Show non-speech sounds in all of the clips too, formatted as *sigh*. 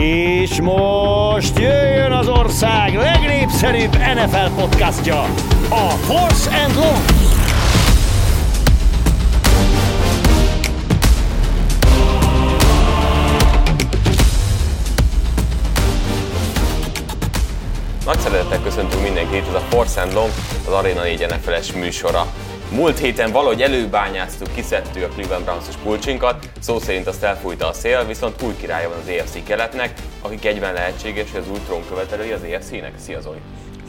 És most jöjjön az ország legnépszerűbb NFL podcastja, a Force and Long. Nagy szeretettel köszöntünk mindenkit, ez a Force and Long, az Arena 4 NFL-es műsora. Múlt héten valahogy előbányáztuk, kiszedtük a Cleveland Browns-os pulcsinkat, szó szerint azt elfújta a szél, viszont új királya van az EFC keletnek, akik egyben lehetséges, hogy az új trónkövetelői az EFC-nek. Szia Zoli!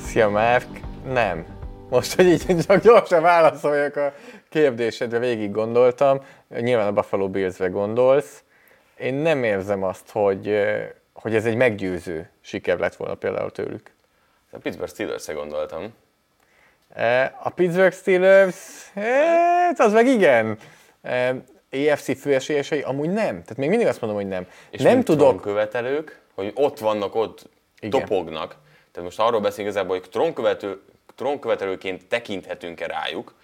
Szia Márk! Nem. Most, hogy így csak gyorsan válaszoljak a kérdésedre, végig gondoltam. Nyilván a Buffalo Bills-re gondolsz. Én nem érzem azt, hogy, hogy ez egy meggyőző siker lett volna például tőlük. A Pittsburgh Steelers-re gondoltam. A Pittsburgh Steelers, hát az meg igen. EFC főesélyesei amúgy nem. Tehát még mindig azt mondom, hogy nem. És nem tudok... követelők, hogy ott vannak, ott igen. topognak. Tehát most arról beszélünk igazából, hogy trónkövető, trónkövetelőként tekinthetünk-e rájuk,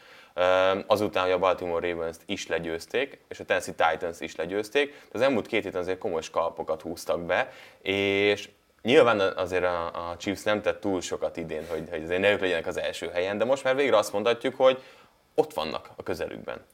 azután, hogy a Baltimore ravens is legyőzték, és a Tennessee Titans is legyőzték, de az elmúlt két héten azért komoly skalpokat húztak be, és Nyilván azért a, a Chiefs nem tett túl sokat idén, hogy, hogy azért ne ők legyenek az első helyen, de most már végre azt mondhatjuk, hogy ott vannak a közelükben.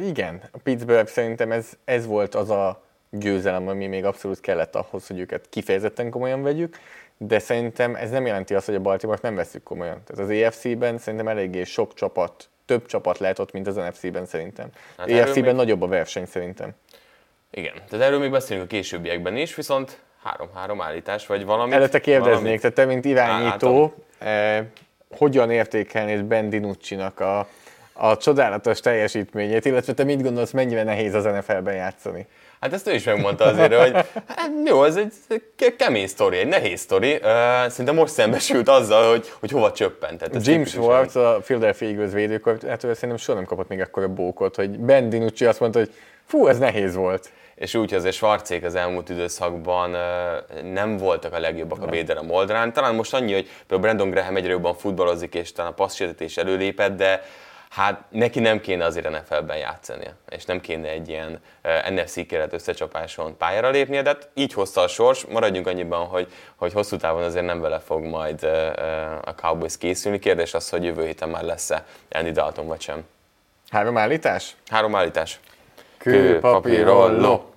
Igen, a Pittsburgh szerintem ez, ez volt az a győzelem, ami még abszolút kellett ahhoz, hogy őket kifejezetten komolyan vegyük, de szerintem ez nem jelenti azt, hogy a baltimore nem veszük komolyan. Tehát az EFC-ben szerintem eléggé sok csapat, több csapat lehet ott, mint az NFC-ben szerintem. Hát EFC-ben még... nagyobb a verseny szerintem. Igen, tehát erről még beszélünk a későbbiekben is, viszont három-három állítás, vagy valami. Előtte kérdeznék, valamit... tehát te, mint irányító, eh, hogyan értékelnéd Ben DiNucci-nak a, a csodálatos teljesítményét, illetve te mit gondolsz, mennyire nehéz az NFL-ben játszani? Hát ezt ő is megmondta azért, hogy hát jó, ez egy kemény sztori, egy nehéz sztori. Uh, szerintem most szembesült azzal, hogy, hogy hova csöppent. Tehát Jim Schwartz, a Philadelphia Eagles védőkortától szerintem soha nem kapott még akkor a bókot, hogy Ben DiNucci azt mondta, hogy fú, ez nehéz volt és úgy, hogy azért Schwarzék az elmúlt időszakban nem voltak a legjobbak a védelem oldalán. Talán most annyi, hogy például Brandon Graham egyre jobban futballozik, és talán a passzsértetés előlépett, de hát neki nem kéne azért NFL-ben játszania, és nem kéne egy ilyen NFC keret összecsapáson pályára lépnie, de hát így hozta a sors, maradjunk annyiban, hogy, hogy hosszú távon azért nem vele fog majd a Cowboys készülni. Kérdés az, hogy jövő héten már lesz-e Andy Dalton vagy sem. Három állítás? Három állítás. Kő, papír, rolló.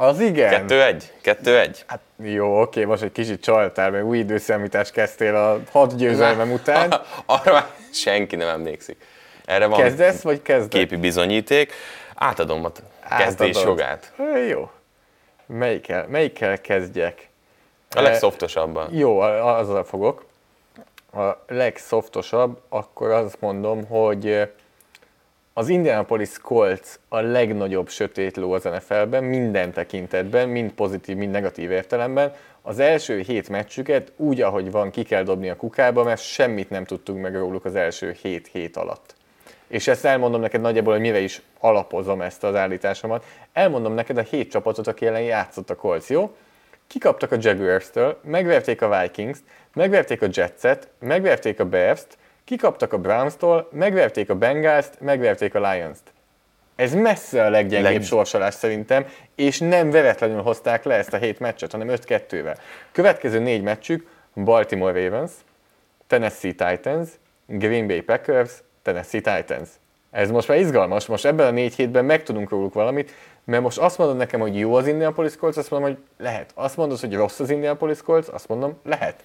Az igen. Kettő-egy? Kettő-egy? Hát jó, oké, most egy kicsit csaltál, mert új időszámítást kezdtél a hat győzelmem után. *laughs* Arra már senki nem emlékszik. Erre van Kezdesz, vagy kezdek? képi bizonyíték. Átadom a kezdés jogát. Jó. Melyikkel, melyikkel kezdjek? A legszoftosabban. Jó, azzal fogok. A legszoftosabb, akkor azt mondom, hogy az Indianapolis Colts a legnagyobb sötét ló az NFL-ben, minden tekintetben, mind pozitív, mind negatív értelemben. Az első hét meccsüket úgy, ahogy van, ki kell dobni a kukába, mert semmit nem tudtunk meg róluk az első hét hét alatt. És ezt elmondom neked nagyjából, hogy mire is alapozom ezt az állításomat. Elmondom neked a hét csapatot, aki ellen játszott a Colts, jó? Kikaptak a Jaguars-től, megverték a Vikings-t, megverték a Jetset, megverték a Bears-t, Kikaptak a Browns-tól, megverték a Bengals-t, megverték a Lions-t. Ez messze a leggyengébb Leg... sorsolás szerintem, és nem veretlenül hozták le ezt a hét meccset, hanem 5-2-vel. Következő négy meccsük Baltimore Ravens, Tennessee Titans, Green Bay Packers, Tennessee Titans. Ez most már izgalmas, most ebben a négy hétben megtudunk róluk valamit, mert most azt mondod nekem, hogy jó az Indianapolis Colts, azt mondom, hogy lehet. Azt mondod, hogy rossz az Indianapolis Colts, azt mondom, lehet.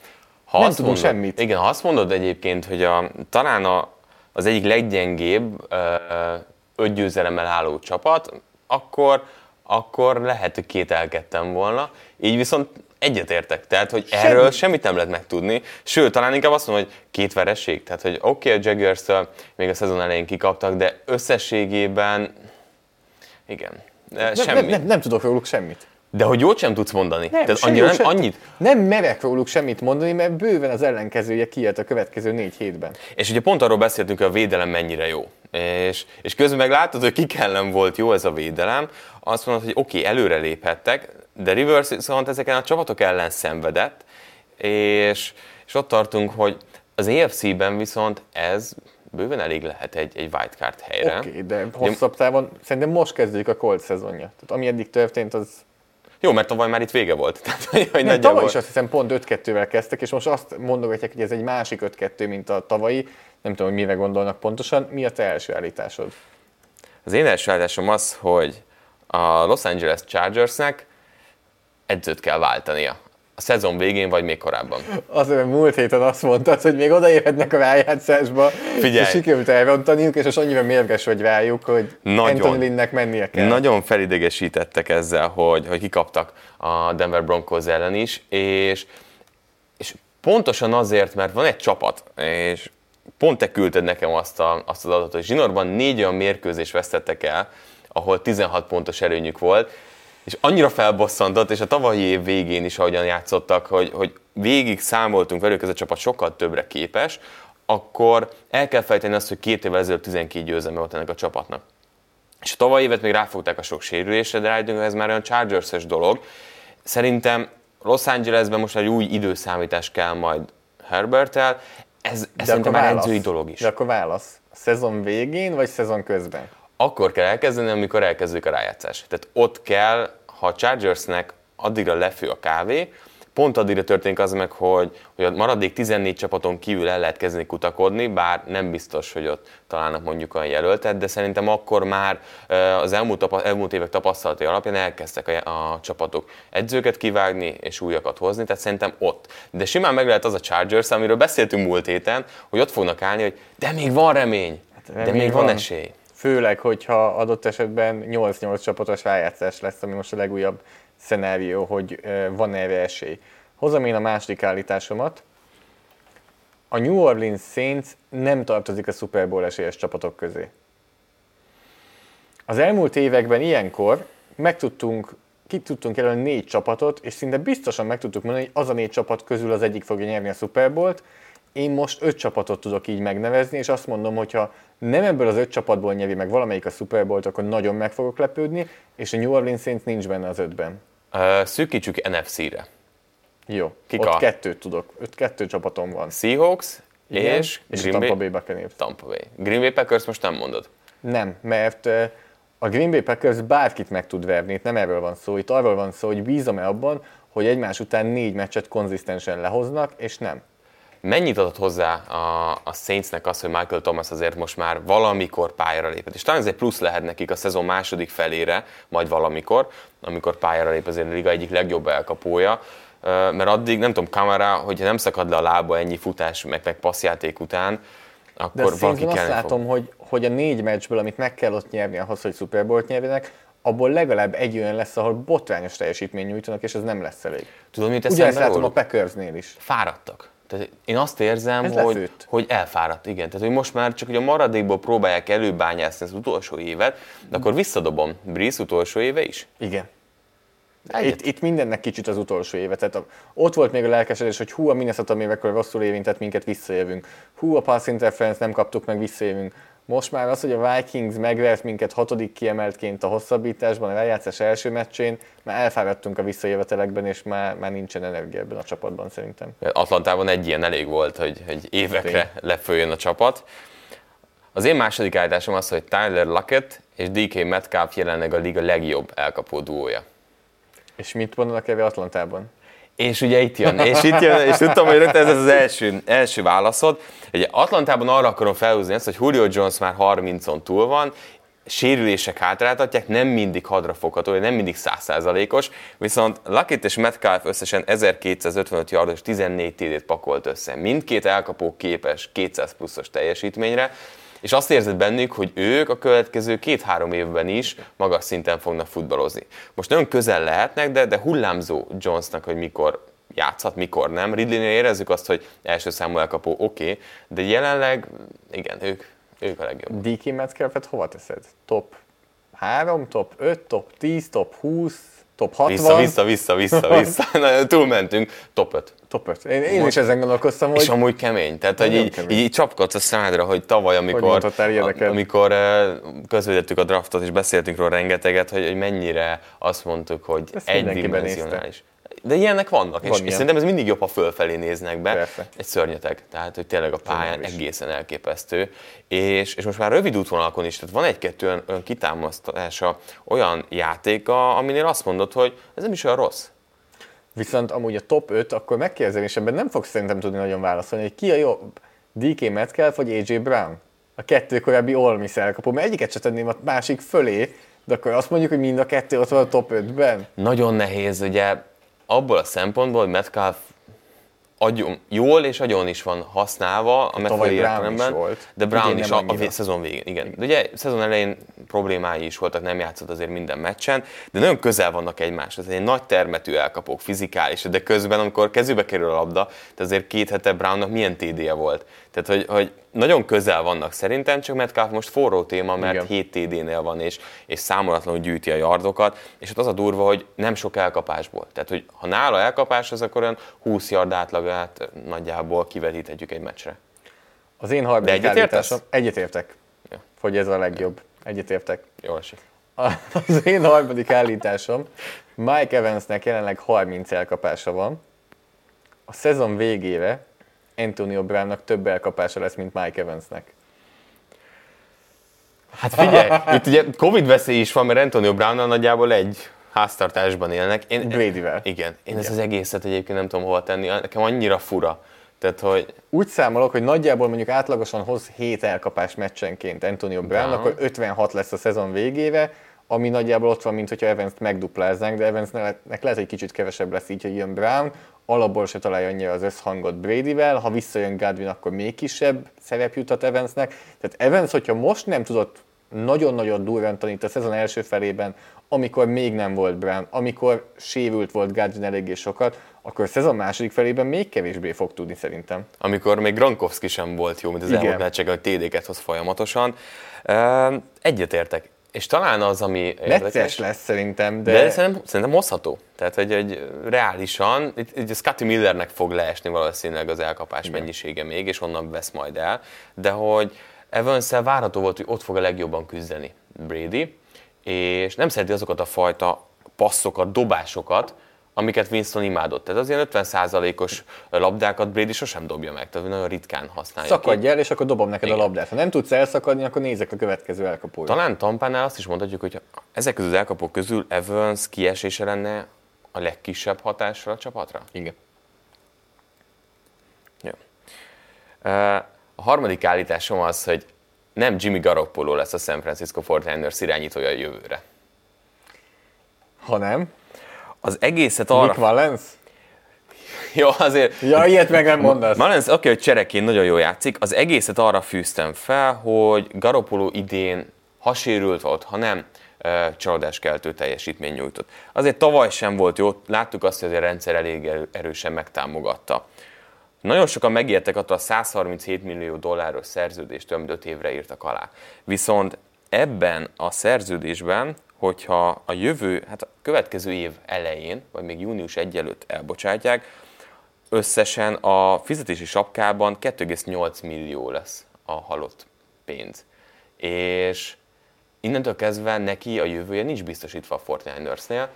Ha nem tudunk mondod, semmit. Igen, ha azt mondod egyébként, hogy a, talán a, az egyik leggyengébb öt győzelemmel álló csapat, akkor, akkor lehet, hogy kételkedtem volna. Így viszont egyetértek, tehát hogy Semmi. erről semmit nem lehet megtudni. Sőt, talán inkább azt mondom, hogy két vereség. Tehát, hogy oké, okay, a jaguars még a szezon elején kikaptak, de összességében igen. De semmi. Nem, nem, nem tudok róluk semmit. De hogy jót sem tudsz mondani? Nem, Tehát annyira nem, sem, annyit? Nem merek róluk semmit mondani, mert bőven az ellenkezője kijött a következő négy hétben. És ugye pont arról beszéltünk, hogy a védelem mennyire jó. És, és közben meg látod, hogy ki ellen volt jó ez a védelem, azt mondod, hogy oké, okay, előre léphettek, de Rivers viszont ezeken a csapatok ellen szenvedett, és, és ott tartunk, hogy az EFC-ben viszont ez bőven elég lehet egy, egy wildcard helyre. Oké, okay, de hosszabb távon szerintem most kezdődik a Colt szezonja. Tehát ami eddig történt, az Jó, mert tavaly már itt vége volt. *laughs* Tehát, hogy, Nem, tavaly is azt hiszem pont 5-2-vel kezdtek, és most azt mondogatják, hogy ez egy másik 5-2, mint a tavalyi. Nem tudom, hogy mire gondolnak pontosan. Mi a te első állításod? Az én első állításom az, hogy a Los Angeles Chargersnek edzőt kell váltania. A szezon végén, vagy még korábban. Azért, mert múlt héten azt mondtad, hogy még odaérhetnek a rájátszásba, Figyelj. és sikerült elrontaniuk, és most annyira mérges vagy rájuk, hogy Nagyon. Anthony Lynnnek mennie kell. Nagyon felidegesítettek ezzel, hogy, hogy kikaptak a Denver Broncos ellen is, és, és pontosan azért, mert van egy csapat, és pont te küldted nekem azt, a, azt az adatot, hogy zsinórban négy olyan mérkőzés vesztettek el, ahol 16 pontos előnyük volt, és annyira felbosszantott, és a tavalyi év végén is ahogyan játszottak, hogy, hogy végig számoltunk velük, ez a csapat sokkal többre képes, akkor el kell fejteni azt, hogy két évvel ezelőtt 12 győzelme volt ennek a csapatnak. És a tavalyi évet még ráfogták a sok sérülésre, de rájöttünk, ez már olyan chargers dolog. Szerintem Los Angelesben most egy új időszámítás kell majd Herbertel, ez, ez szerintem már edzői dolog is. De akkor válasz. Szezon végén, vagy szezon közben? Akkor kell elkezdeni, amikor elkezdődik a rájátszás. Tehát ott kell, ha a Chargersnek addigra lefő a kávé, pont addigra történik az meg, hogy, hogy a maradék 14 csapaton kívül el lehet kezdeni kutakodni, bár nem biztos, hogy ott találnak mondjuk olyan jelöltet, de szerintem akkor már az elmúlt, elmúlt évek tapasztalatai alapján elkezdtek a, a csapatok edzőket kivágni és újakat hozni, tehát szerintem ott. De simán meg lehet az a Chargers, amiről beszéltünk múlt héten, hogy ott fognak állni, hogy de még van remény, de remény még van van. esély. Főleg, hogyha adott esetben 8-8 csapatos rájátszás lesz, ami most a legújabb szenárió, hogy van erre esély. Hozom én a második állításomat. A New Orleans Saints nem tartozik a Super Bowl esélyes csapatok közé. Az elmúlt években ilyenkor meg tudtunk, ki tudtunk négy csapatot, és szinte biztosan meg tudtuk mondani, hogy az a négy csapat közül az egyik fogja nyerni a Super Bowl-t. Én most öt csapatot tudok így megnevezni, és azt mondom, hogy ha nem ebből az öt csapatból nyeri meg valamelyik a Super Bowl-t, akkor nagyon meg fogok lepődni, és a New Orleans Saints nincs benne az ötben. Ö, Szűkítsük NFC-re. Jó, Kik ott a- kettőt tudok, öt, kettő csapatom van. Seahawks Igen, és, és Green Tampa Bay, Buccaneers. Tampa Bay. Green Bay Packers most nem mondod. Nem, mert a Green Bay Packers bárkit meg tud verni, itt nem erről van szó, itt arról van szó, hogy bízom-e abban, hogy egymás után négy meccset konzisztensen lehoznak, és nem. Mennyit adott hozzá a, a Saintsnek az, hogy Michael Thomas azért most már valamikor pályára lépett? És talán ez egy plusz lehet nekik a szezon második felére, majd valamikor, amikor pályára lép azért a liga egyik legjobb elkapója. Mert addig, nem tudom, Kamara, hogyha nem szakad le a lába ennyi futás, meg, meg passzjáték után, De akkor valaki Saintsben azt látom, fog. hogy, hogy a négy meccsből, amit meg kell ott nyerni ahhoz, hogy Super Bowl-t nyerjenek, abból legalább egy olyan lesz, ahol botrányos teljesítmény nyújtanak, és ez nem lesz elég. Tudod, mit Ugyanezt eszembe látom a? Packersnél is. fáradtak. Tehát én azt érzem, Ez hogy, lefőtt. hogy elfáradt, igen. Tehát, hogy most már csak hogy a maradékból próbálják előbányászni az utolsó évet, de akkor visszadobom Brice utolsó éve is. Igen. Egyet. Itt, itt mindennek kicsit az utolsó éve. Tehát a, ott volt még a lelkesedés, hogy hú, a Minnesota évekor rosszul érintett minket, visszajövünk. Hú, a pass interference nem kaptuk meg, visszajövünk. Most már az, hogy a Vikings megvert minket hatodik kiemeltként a hosszabbításban, a rájátszás első meccsén, már elfáradtunk a visszajövetelekben, és már, már nincsen energia ebben a csapatban szerintem. Atlantában egy ilyen elég volt, hogy, hogy évekre lefőjön a csapat. Az én második állításom az, hogy Tyler Lockett és DK Metcalf jelenleg a liga legjobb elkapó duója. És mit mondanak erre Atlantában? És ugye itt jön, és itt jön, és tudtam, hogy ez az első, első válaszod. Ugye Atlantában arra akarom felhúzni ezt, hogy Julio Jones már 30-on túl van, sérülések hátráltatják, nem mindig hadrafogható, nem mindig százszázalékos, viszont Luckett és Metcalf összesen 1255 yardos 14 TD-t pakolt össze. Mindkét elkapó képes 200 pluszos teljesítményre, és azt érzed bennük, hogy ők a következő két-három évben is magas szinten fognak futballozni. Most nagyon közel lehetnek, de, de hullámzó Jonesnak, hogy mikor játszhat, mikor nem. Ridley-nél érezzük azt, hogy első számú elkapó oké, okay, de jelenleg igen, ők, ők a legjobb. DK Metcalfet hova teszed? Top 3, top 5, top 10, top 20, top 60? Vissza, vissza, vissza, vissza, *laughs* vissza. Na, túlmentünk. Top 5. Top 5. Én, én is ezen gondolkoztam, hogy És amúgy kemény. Tehát, hogy így, kemény. így csapkodsz a számodra, hogy tavaly, amikor, ilyeneket? amikor eh, közvetettük a draftot, és beszéltünk róla rengeteget, hogy, hogy mennyire azt mondtuk, hogy Ezt egydimensionális. De ilyenek vannak, és, Van és ilyen. szerintem ez mindig jobb, ha fölfelé néznek be. Persze. Egy szörnyeteg, tehát hogy tényleg a pályán egészen elképesztő. És, és most már rövid útvonalakon is, tehát van egy-kettő olyan, olyan kitámasztása, olyan játéka, aminél azt mondod, hogy ez nem is olyan rossz. Viszont amúgy a top 5, akkor megkérdezem, és ebben nem fogsz szerintem tudni nagyon válaszolni, hogy ki a jobb, DK Metcalf vagy AJ Brown? A kettő korábbi Ole Miss elkapó, mert egyiket se tenném a másik fölé, de akkor azt mondjuk, hogy mind a kettő ott van a top 5-ben. Nagyon nehéz, ugye abból a szempontból, hogy Metcalf agyon, jól és agyon is van használva a megfelelő értelemben, de Brown Idén is a, a szezon végén, igen. De ugye szezon elején problémái is voltak, nem játszott azért minden meccsen, de nagyon közel vannak egymáshoz. Egy nagy termetű elkapók, fizikális, de közben, amikor kezübe kerül a labda, de azért két hete Brownnak milyen TD-je volt. Tehát, hogy, hogy nagyon közel vannak szerintem, csak Metcalf most forró téma, mert Igen. 7 TD-nél van, és, és számolatlanul gyűjti a yardokat, és ott az a durva, hogy nem sok elkapásból. Tehát, hogy ha nála elkapás, az akkor olyan 20 yard átlagát nagyjából kivetíthetjük egy meccsre. Az én harmadik állításom, egyetértek, Ja. hogy ez a legjobb. Egyetértek. Jól esik. Az én harmadik állításom, Mike Evansnek jelenleg 30 elkapása van. A szezon végére Antonio Brownnak több elkapása lesz, mint Mike Evansnek. Hát figyelj, itt ugye Covid veszély is van, mert Antonio Brownnal nagyjából egy háztartásban élnek. Én, Bradyvel. Igen, én ezt az egészet egyébként nem tudom hol tenni, nekem annyira fura. Tehát, hogy Úgy számolok, hogy nagyjából mondjuk átlagosan hoz 7 elkapás meccsenként Antonio Brown, Brown. akkor 56 lesz a szezon végére, ami nagyjából ott van, mint hogyha Evans-t megdupláznánk, de Evansnek lehet, hogy kicsit kevesebb lesz így, hogy jön Brown, alapból se találja annyira az összhangot Bradyvel, ha visszajön Godwin, akkor még kisebb szerep jutat Evansnek. Tehát Evans, hogyha most nem tudott nagyon-nagyon durrantani itt a szezon első felében, amikor még nem volt Brown, amikor sérült volt Godwin eléggé sokat, akkor a szezon második felében még kevésbé fog tudni szerintem. amikor még Gronkowski sem volt jó, mint az Igen. elmúlt meccseken, hogy TD-ket hoz folyamatosan. Egyetértek. És talán az, ami Necces lesz szerintem, de, De, de szerintem, szerintem hozható. Tehát, hogy, hogy reálisan, itt, itt Scotty Millernek fog leesni valószínűleg az elkapás Igen. mennyisége még, és onnan vesz majd el. De hogy evans várható volt, hogy ott fog a legjobban küzdeni Brady, és nem szereti azokat a fajta passzokat, dobásokat, amiket Winston imádott. Tehát az ilyen 50%-os labdákat Brady sosem dobja meg, tehát nagyon ritkán használja szakadj el, és akkor dobom neked Igen. a labdát. Ha nem tudsz elszakadni, akkor nézek a következő elkapóra. Talán Tampánál azt is mondhatjuk, hogy ezek közül az elkapók közül Evans kiesése lenne a legkisebb hatásra a csapatra? Igen. Jó. A harmadik állításom az, hogy nem Jimmy Garoppolo lesz a San Francisco 49ers irányítója a jövőre. Ha nem, Az egészet Nick arra... Valence? *laughs* Jó, azért... Ja, ilyet meg nem mondasz. Malens, oké, hogy csereként nagyon jól játszik, az egészet arra fűztem fel, hogy Garoppolo idén, ha sérült volt, ha nem, csalódáskeltő teljesítmény nyújtott. Azért tavaly sem volt jó, láttuk azt, hogy a rendszer elég erő- erősen megtámogatta. Nagyon sokan megijedtek attól a 137 millió dolláros szerződéstől, amit 5 évre írtak alá. Viszont ebben a szerződésben, hogyha a jövő, hát a következő év elején, vagy még június 1 előtt elbocsátják, összesen a fizetési sapkában 2,8 millió lesz a halott pénz. És innentől kezdve neki a jövője nincs biztosítva a 49ersnél.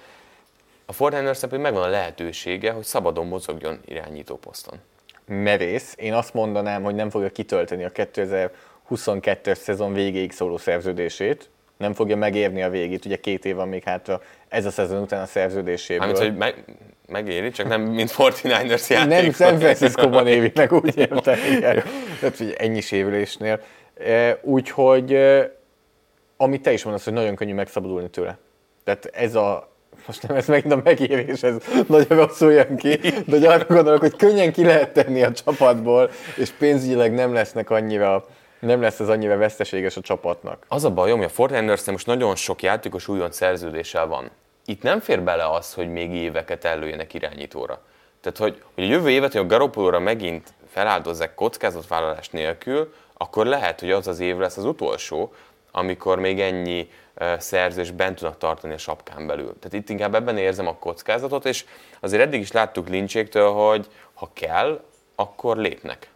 A 49ers pedig megvan a lehetősége, hogy szabadon mozogjon irányító poszton. Merész. Én azt mondanám, hogy nem fogja kitölteni a 2022-es szezon végéig szóló szerződését. Nem fogja megérni a végét, ugye két év van még hátra ez a szezon után a szerződéséből. Mármint, hogy meg, megéri, csak nem mint 49ers játék. Nem San Francisco-ban évi meg, úgy értem, *laughs* igen. Tehát, hogy ennyi sérülésnél. E, Úgyhogy, e, amit te is mondasz, hogy nagyon könnyű megszabadulni tőle. Tehát ez a, most nem ez megint a megérés, ez nagyon rosszul jön ki, de hogy arra gondolok, hogy könnyen ki lehet tenni a csapatból, és pénzügyileg nem lesznek annyira, nem lesz ez annyira veszteséges a csapatnak. Az a bajom, hogy a 49 most nagyon sok játékos újon szerződéssel van. Itt nem fér bele az, hogy még éveket előjenek irányítóra. Tehát, hogy, hogy a jövő évet, hogy a Garoppolóra megint feláldozzák kockázatvállalás nélkül, akkor lehet, hogy az az év lesz az utolsó, amikor még ennyi szerzés bent tudnak tartani a sapkán belül. Tehát itt inkább ebben érzem a kockázatot, és azért eddig is láttuk lincséktől, hogy ha kell, akkor lépnek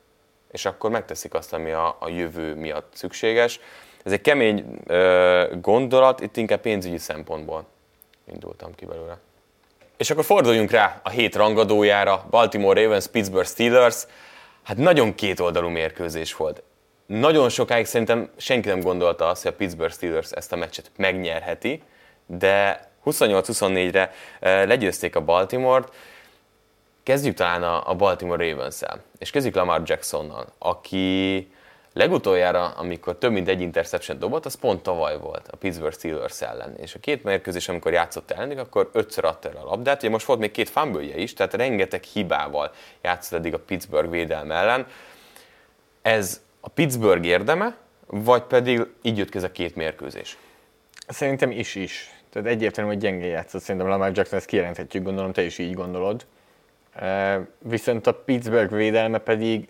és akkor megteszik azt, ami a, a jövő miatt szükséges. Ez egy kemény ö, gondolat, itt inkább pénzügyi szempontból indultam ki belőle. És akkor forduljunk rá a hét rangadójára, Baltimore Ravens, Pittsburgh Steelers. Hát nagyon kétoldalú mérkőzés volt. Nagyon sokáig szerintem senki nem gondolta azt, hogy a Pittsburgh Steelers ezt a meccset megnyerheti, de 28-24-re eh, legyőzték a Baltimore-t. Kezdjük talán a Baltimore Ravens-el, és kezdjük Lamar Jacksonnal, aki Legutoljára, amikor több mint egy interception dobott, az pont tavaly volt a Pittsburgh Steelers ellen. És a két mérkőzés, amikor játszott ellenük, akkor ötször adta el a labdát. Ugye most volt még két fumble is, tehát rengeteg hibával játszott eddig a Pittsburgh védelme ellen. Ez a Pittsburgh érdeme, vagy pedig így jött ez a két mérkőzés? Szerintem is is. Tehát egyértelmű, hogy gyenge játszott. Szerintem Lamar Jackson ezt kijelenthetjük, gondolom te is így gondolod. Viszont a Pittsburgh védelme pedig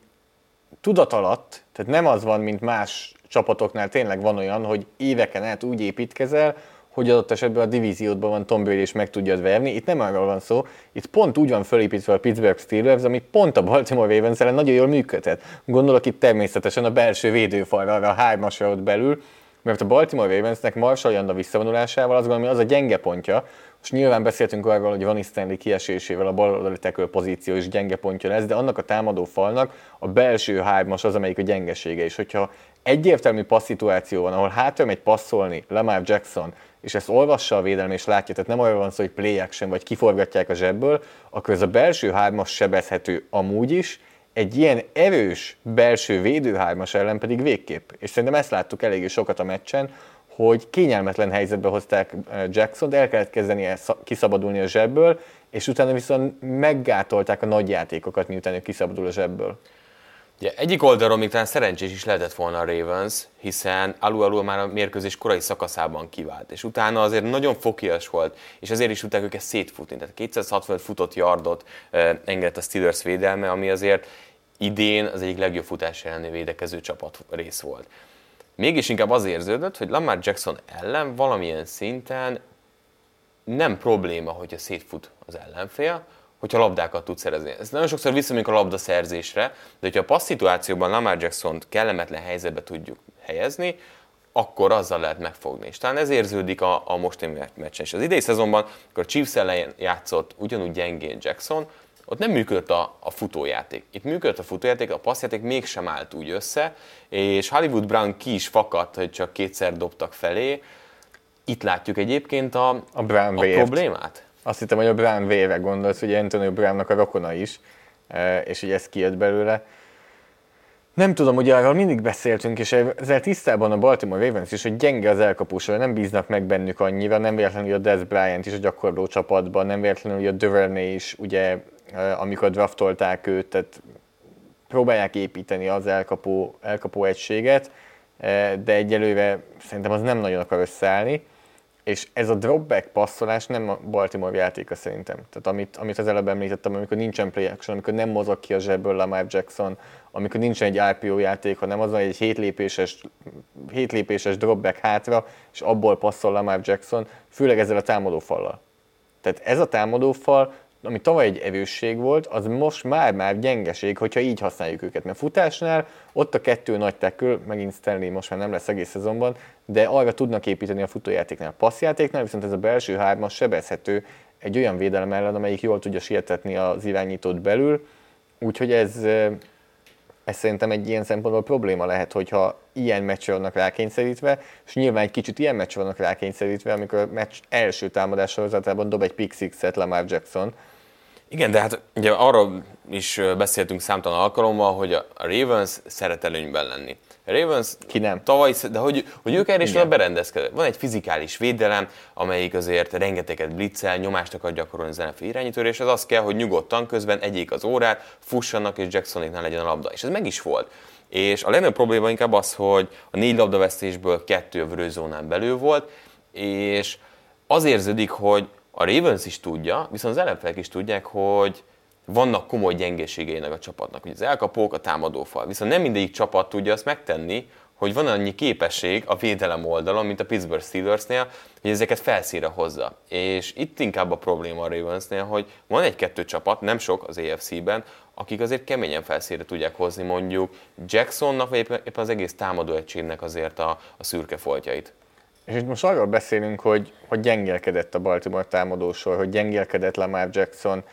tudat alatt, tehát nem az van, mint más csapatoknál tényleg van olyan, hogy éveken át úgy építkezel, hogy adott esetben a divíziódban van Tom Brady és meg tudjad verni. Itt nem arról van szó, itt pont úgy van fölépítve a Pittsburgh Steelers, ami pont a Baltimore Ravens ellen nagyon jól működhet. Gondolok itt természetesen a belső védőfalra, a hármasra ott belül, mert a Baltimore Ravensnek Marshall Janda visszavonulásával az valami az a gyenge pontja, és nyilván beszéltünk arról, hogy Van Stanley kiesésével a baloldali tekő pozíció is gyenge pontja lesz, de annak a támadó falnak a belső hármas az, amelyik a gyengesége. És hogyha egyértelmű passzituáció van, ahol hátra megy passzolni Lamar Jackson, és ezt olvassa a védelem és látja, tehát nem arról van szó, hogy play action, vagy kiforgatják a zsebből, akkor ez a belső hármas sebezhető amúgy is, egy ilyen erős belső védőhármas ellen pedig végképp. És szerintem ezt láttuk eléggé sokat a meccsen, hogy kényelmetlen helyzetbe hozták eh, Jackson, de el kellett kezdenie kiszabadulni a zsebből, és utána viszont meggátolták a nagy játékokat, miután ő kiszabadul a zsebből. Ugye, egyik oldalról még talán szerencsés is lehetett volna a Ravens, hiszen alul-alul már a mérkőzés korai szakaszában kivált, és utána azért nagyon fokias volt, és ezért is tudták őket szétfutni, tehát 260 futott yardot engedett a Steelers védelme, ami azért idén az egyik legjobb futás elleni védekező csapat rész volt. Mégis inkább az érződött, hogy Lamar Jackson ellen valamilyen szinten nem probléma, hogyha szétfut az ellenfél, hogyha labdákat tud szerezni. Ez nagyon sokszor visszamegyünk a labda szerzésre, de hogyha a passz szituációban Lamar Jackson kellemetlen helyzetbe tudjuk helyezni, akkor azzal lehet megfogni. És talán ez érződik a, a mostani meccsen. És az idei szezonban, amikor a Chiefs ellen játszott ugyanúgy gyengén Jackson, ott nem működött a, a futójáték. Itt működött a futójáték, a passzjáték mégsem állt úgy össze, és Hollywood Brown ki is fakadt, hogy csak kétszer dobtak felé. Itt látjuk egyébként a, a, a problémát. Azt hittem, hogy a Brown vére gondolsz, ugye Antonio Brownnak a rokona is, e, és hogy ez kijött belőle. Nem tudom, ugye arról mindig beszéltünk, és ezzel tisztában a Baltimore Ravens is, hogy gyenge az elkapusra, nem bíznak meg bennük annyira, nem véletlenül a Des Bryant is a gyakorló csapatban, nem véletlenül a Duvernay is ugye amikor draftolták őt, tehát próbálják építeni az elkapó, elkapó egységet, de egyelőre szerintem az nem nagyon akar összeállni, és ez a dropback passzolás nem a Baltimore játéka szerintem. Tehát amit, amit az előbb említettem, amikor nincsen play action, amikor nem mozog ki a zsebből Lamar Jackson, amikor nincsen egy RPO játék, hanem az van egy 7 lépéses, 7 lépéses dropback hátra, és abból passzol Lamar Jackson, főleg ezzel a támadófallal. Tehát ez a támadófal ami tavaly egy erősség volt, az most már-már gyengeség, hogyha így használjuk őket. Mert futásnál ott a kettő nagy tekül, megint Stanley most már nem lesz egész szezonban, de arra tudnak építeni a futójátéknál. A passzjátéknál viszont ez a belső hármas sebezhető egy olyan védelem ellen, amelyik jól tudja sietetni az irányítót belül, úgyhogy ez, ez szerintem egy ilyen szempontból probléma lehet, hogyha ilyen meccsre vannak rákényszerítve, és nyilván egy kicsit ilyen meccsre vannak rákényszerítve, amikor a meccs első támadás sorozatában dob egy pick six-et Lamar Jackson, igen, de hát ugye arról is beszéltünk számtalan alkalommal, hogy a Ravens szeret előnyben lenni. A Ravens Ki nem. tavaly, de hogy, hogy ők erre is berendezkedett. Van egy fizikális védelem, amelyik azért rengeteget blitzel, nyomást akar gyakorolni az NFL irányítóra, és az az kell, hogy nyugodtan közben egyik az órát, fussanak, és Jacksonéknál legyen a labda. És ez meg is volt. És a legnagyobb probléma inkább az, hogy a négy labdavesztésből kettő a vörőzónán belül volt, és az érződik, hogy a Ravens is tudja, viszont az ellenfelek is tudják, hogy vannak komoly gyengeségeinek a csapatnak, hogy az elkapók, a támadófal. Viszont nem mindegyik csapat tudja azt megtenni, hogy van annyi képesség a védelem oldalon, mint a Pittsburgh Steelersnél, hogy ezeket felszíre hozza. És itt inkább a probléma a Ravensnél, hogy van egy-kettő csapat, nem sok az AFC-ben, akik azért keményen felszíre tudják hozni mondjuk Jacksonnak, vagy éppen az egész támadó egységnek azért a, a szürke foltjait. És itt most arról beszélünk, hogy, hogy gyengélkedett a Baltimore támadósor, hogy gyengélkedett Lamar Jackson,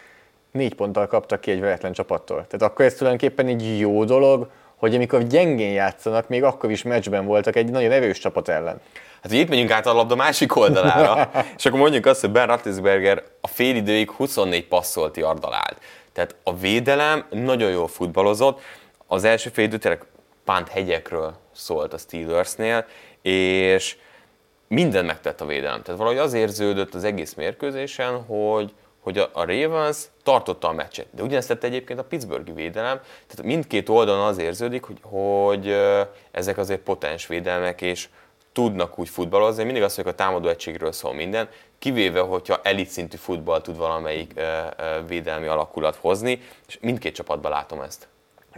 négy ponttal kaptak ki egy veretlen csapattól. Tehát akkor ez tulajdonképpen egy jó dolog, hogy amikor gyengén játszanak, még akkor is meccsben voltak egy nagyon erős csapat ellen. Hát ugye itt megyünk át a labda másik oldalára, *laughs* és akkor mondjuk azt, hogy Ben Roethlisberger a fél időig 24 passzolt yardal állt. Tehát a védelem nagyon jól futballozott, az első fél idő tényleg pánt hegyekről szólt a Steelersnél, és minden megtett a védelem. Tehát valahogy az érződött az egész mérkőzésen, hogy, hogy a, Ravens tartotta a meccset. De ugyanezt tette egyébként a Pittsburghi védelem, tehát mindkét oldalon az érződik, hogy, hogy ezek azért potens védelmek, és tudnak úgy futballozni. Mindig azt mondjuk, a támadó egységről szól minden, kivéve, hogyha elit szintű futball tud valamelyik védelmi alakulat hozni, és mindkét csapatban látom ezt.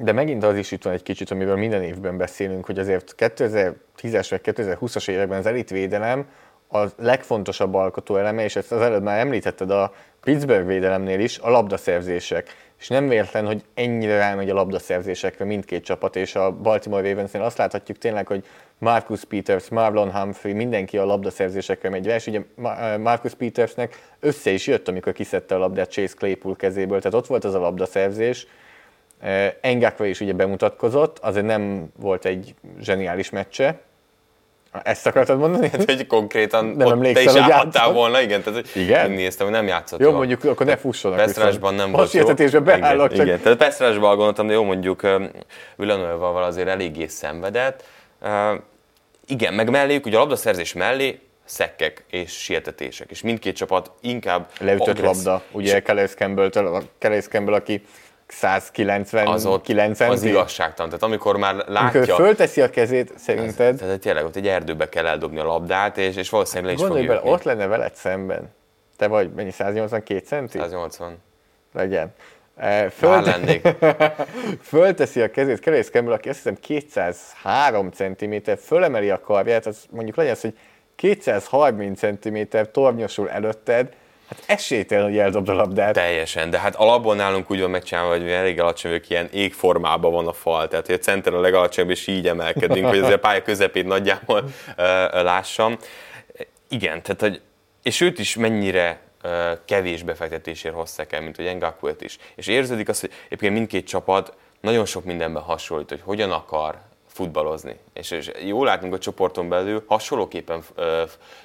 De megint az is itt van egy kicsit, amiről minden évben beszélünk, hogy azért 2010-es vagy 2020-as években az elitvédelem a legfontosabb alkotó eleme, és ezt az előbb már említetted a Pittsburgh védelemnél is, a labdaszerzések. És nem véletlen, hogy ennyire rámegy a labdaszerzésekre mindkét csapat, és a Baltimore Ravensnél azt láthatjuk tényleg, hogy Marcus Peters, Marlon Humphrey, mindenki a labdaszerzésekre megy és ugye Marcus Petersnek össze is jött, amikor kiszedte a labdát Chase Claypool kezéből, tehát ott volt az a labdaszerzés, Engakve is ugye bemutatkozott, azért nem volt egy zseniális meccse, ezt akartad mondani? Hát, hogy konkrétan nem ott te is állhattál volna, igen, tehát hogy igen? néztem, hogy nem játszott. Jó, mondjuk akkor ne fussanak. Pesztrásban nem volt jó. beállok. Igen, igen, tehát Pesztrásban gondoltam, de jó, mondjuk Villanőval azért eléggé szenvedett. Uh, igen, meg melléjük, ugye a labdaszerzés mellé szekkek és sietetések, és mindkét csapat inkább Leütött agressz... labda, ugye Kelly Campbell, Campbell, aki 190 az ott, az igazságtalan. Tehát amikor már látja... Amikor fölteszi a kezét, szerinted... Ez, tehát tényleg ott egy erdőbe kell eldobni a labdát, és, és valószínűleg le is Gondolj bele, ott lenne veled szemben. Te vagy mennyi, 182 centi? 180. Legyen. Fölt... Fölteszi a kezét Kerész Campbell, aki azt hiszem 203 cm, fölemeli a karját, az mondjuk legyen az, hogy 230 cm tornyosul előtted, Hát esélytelen, hogy eldobd a labdát. Teljesen, de hát alapból nálunk úgy van megcsinálva, hogy elég alacsony vagyok, ilyen égformában van a fal, tehát hogy a center a legalacsonyabb, és így emelkedünk, hogy azért a pálya közepét nagyjából uh, lássam. Igen, tehát hogy, és őt is mennyire uh, kevés befektetésért hozták el, mint hogy Engakuet is. És érződik azt, hogy egyébként mindkét csapat nagyon sok mindenben hasonlít, hogy hogyan akar futballozni. És, és jól látunk a csoporton belül, hasonlóképpen ö,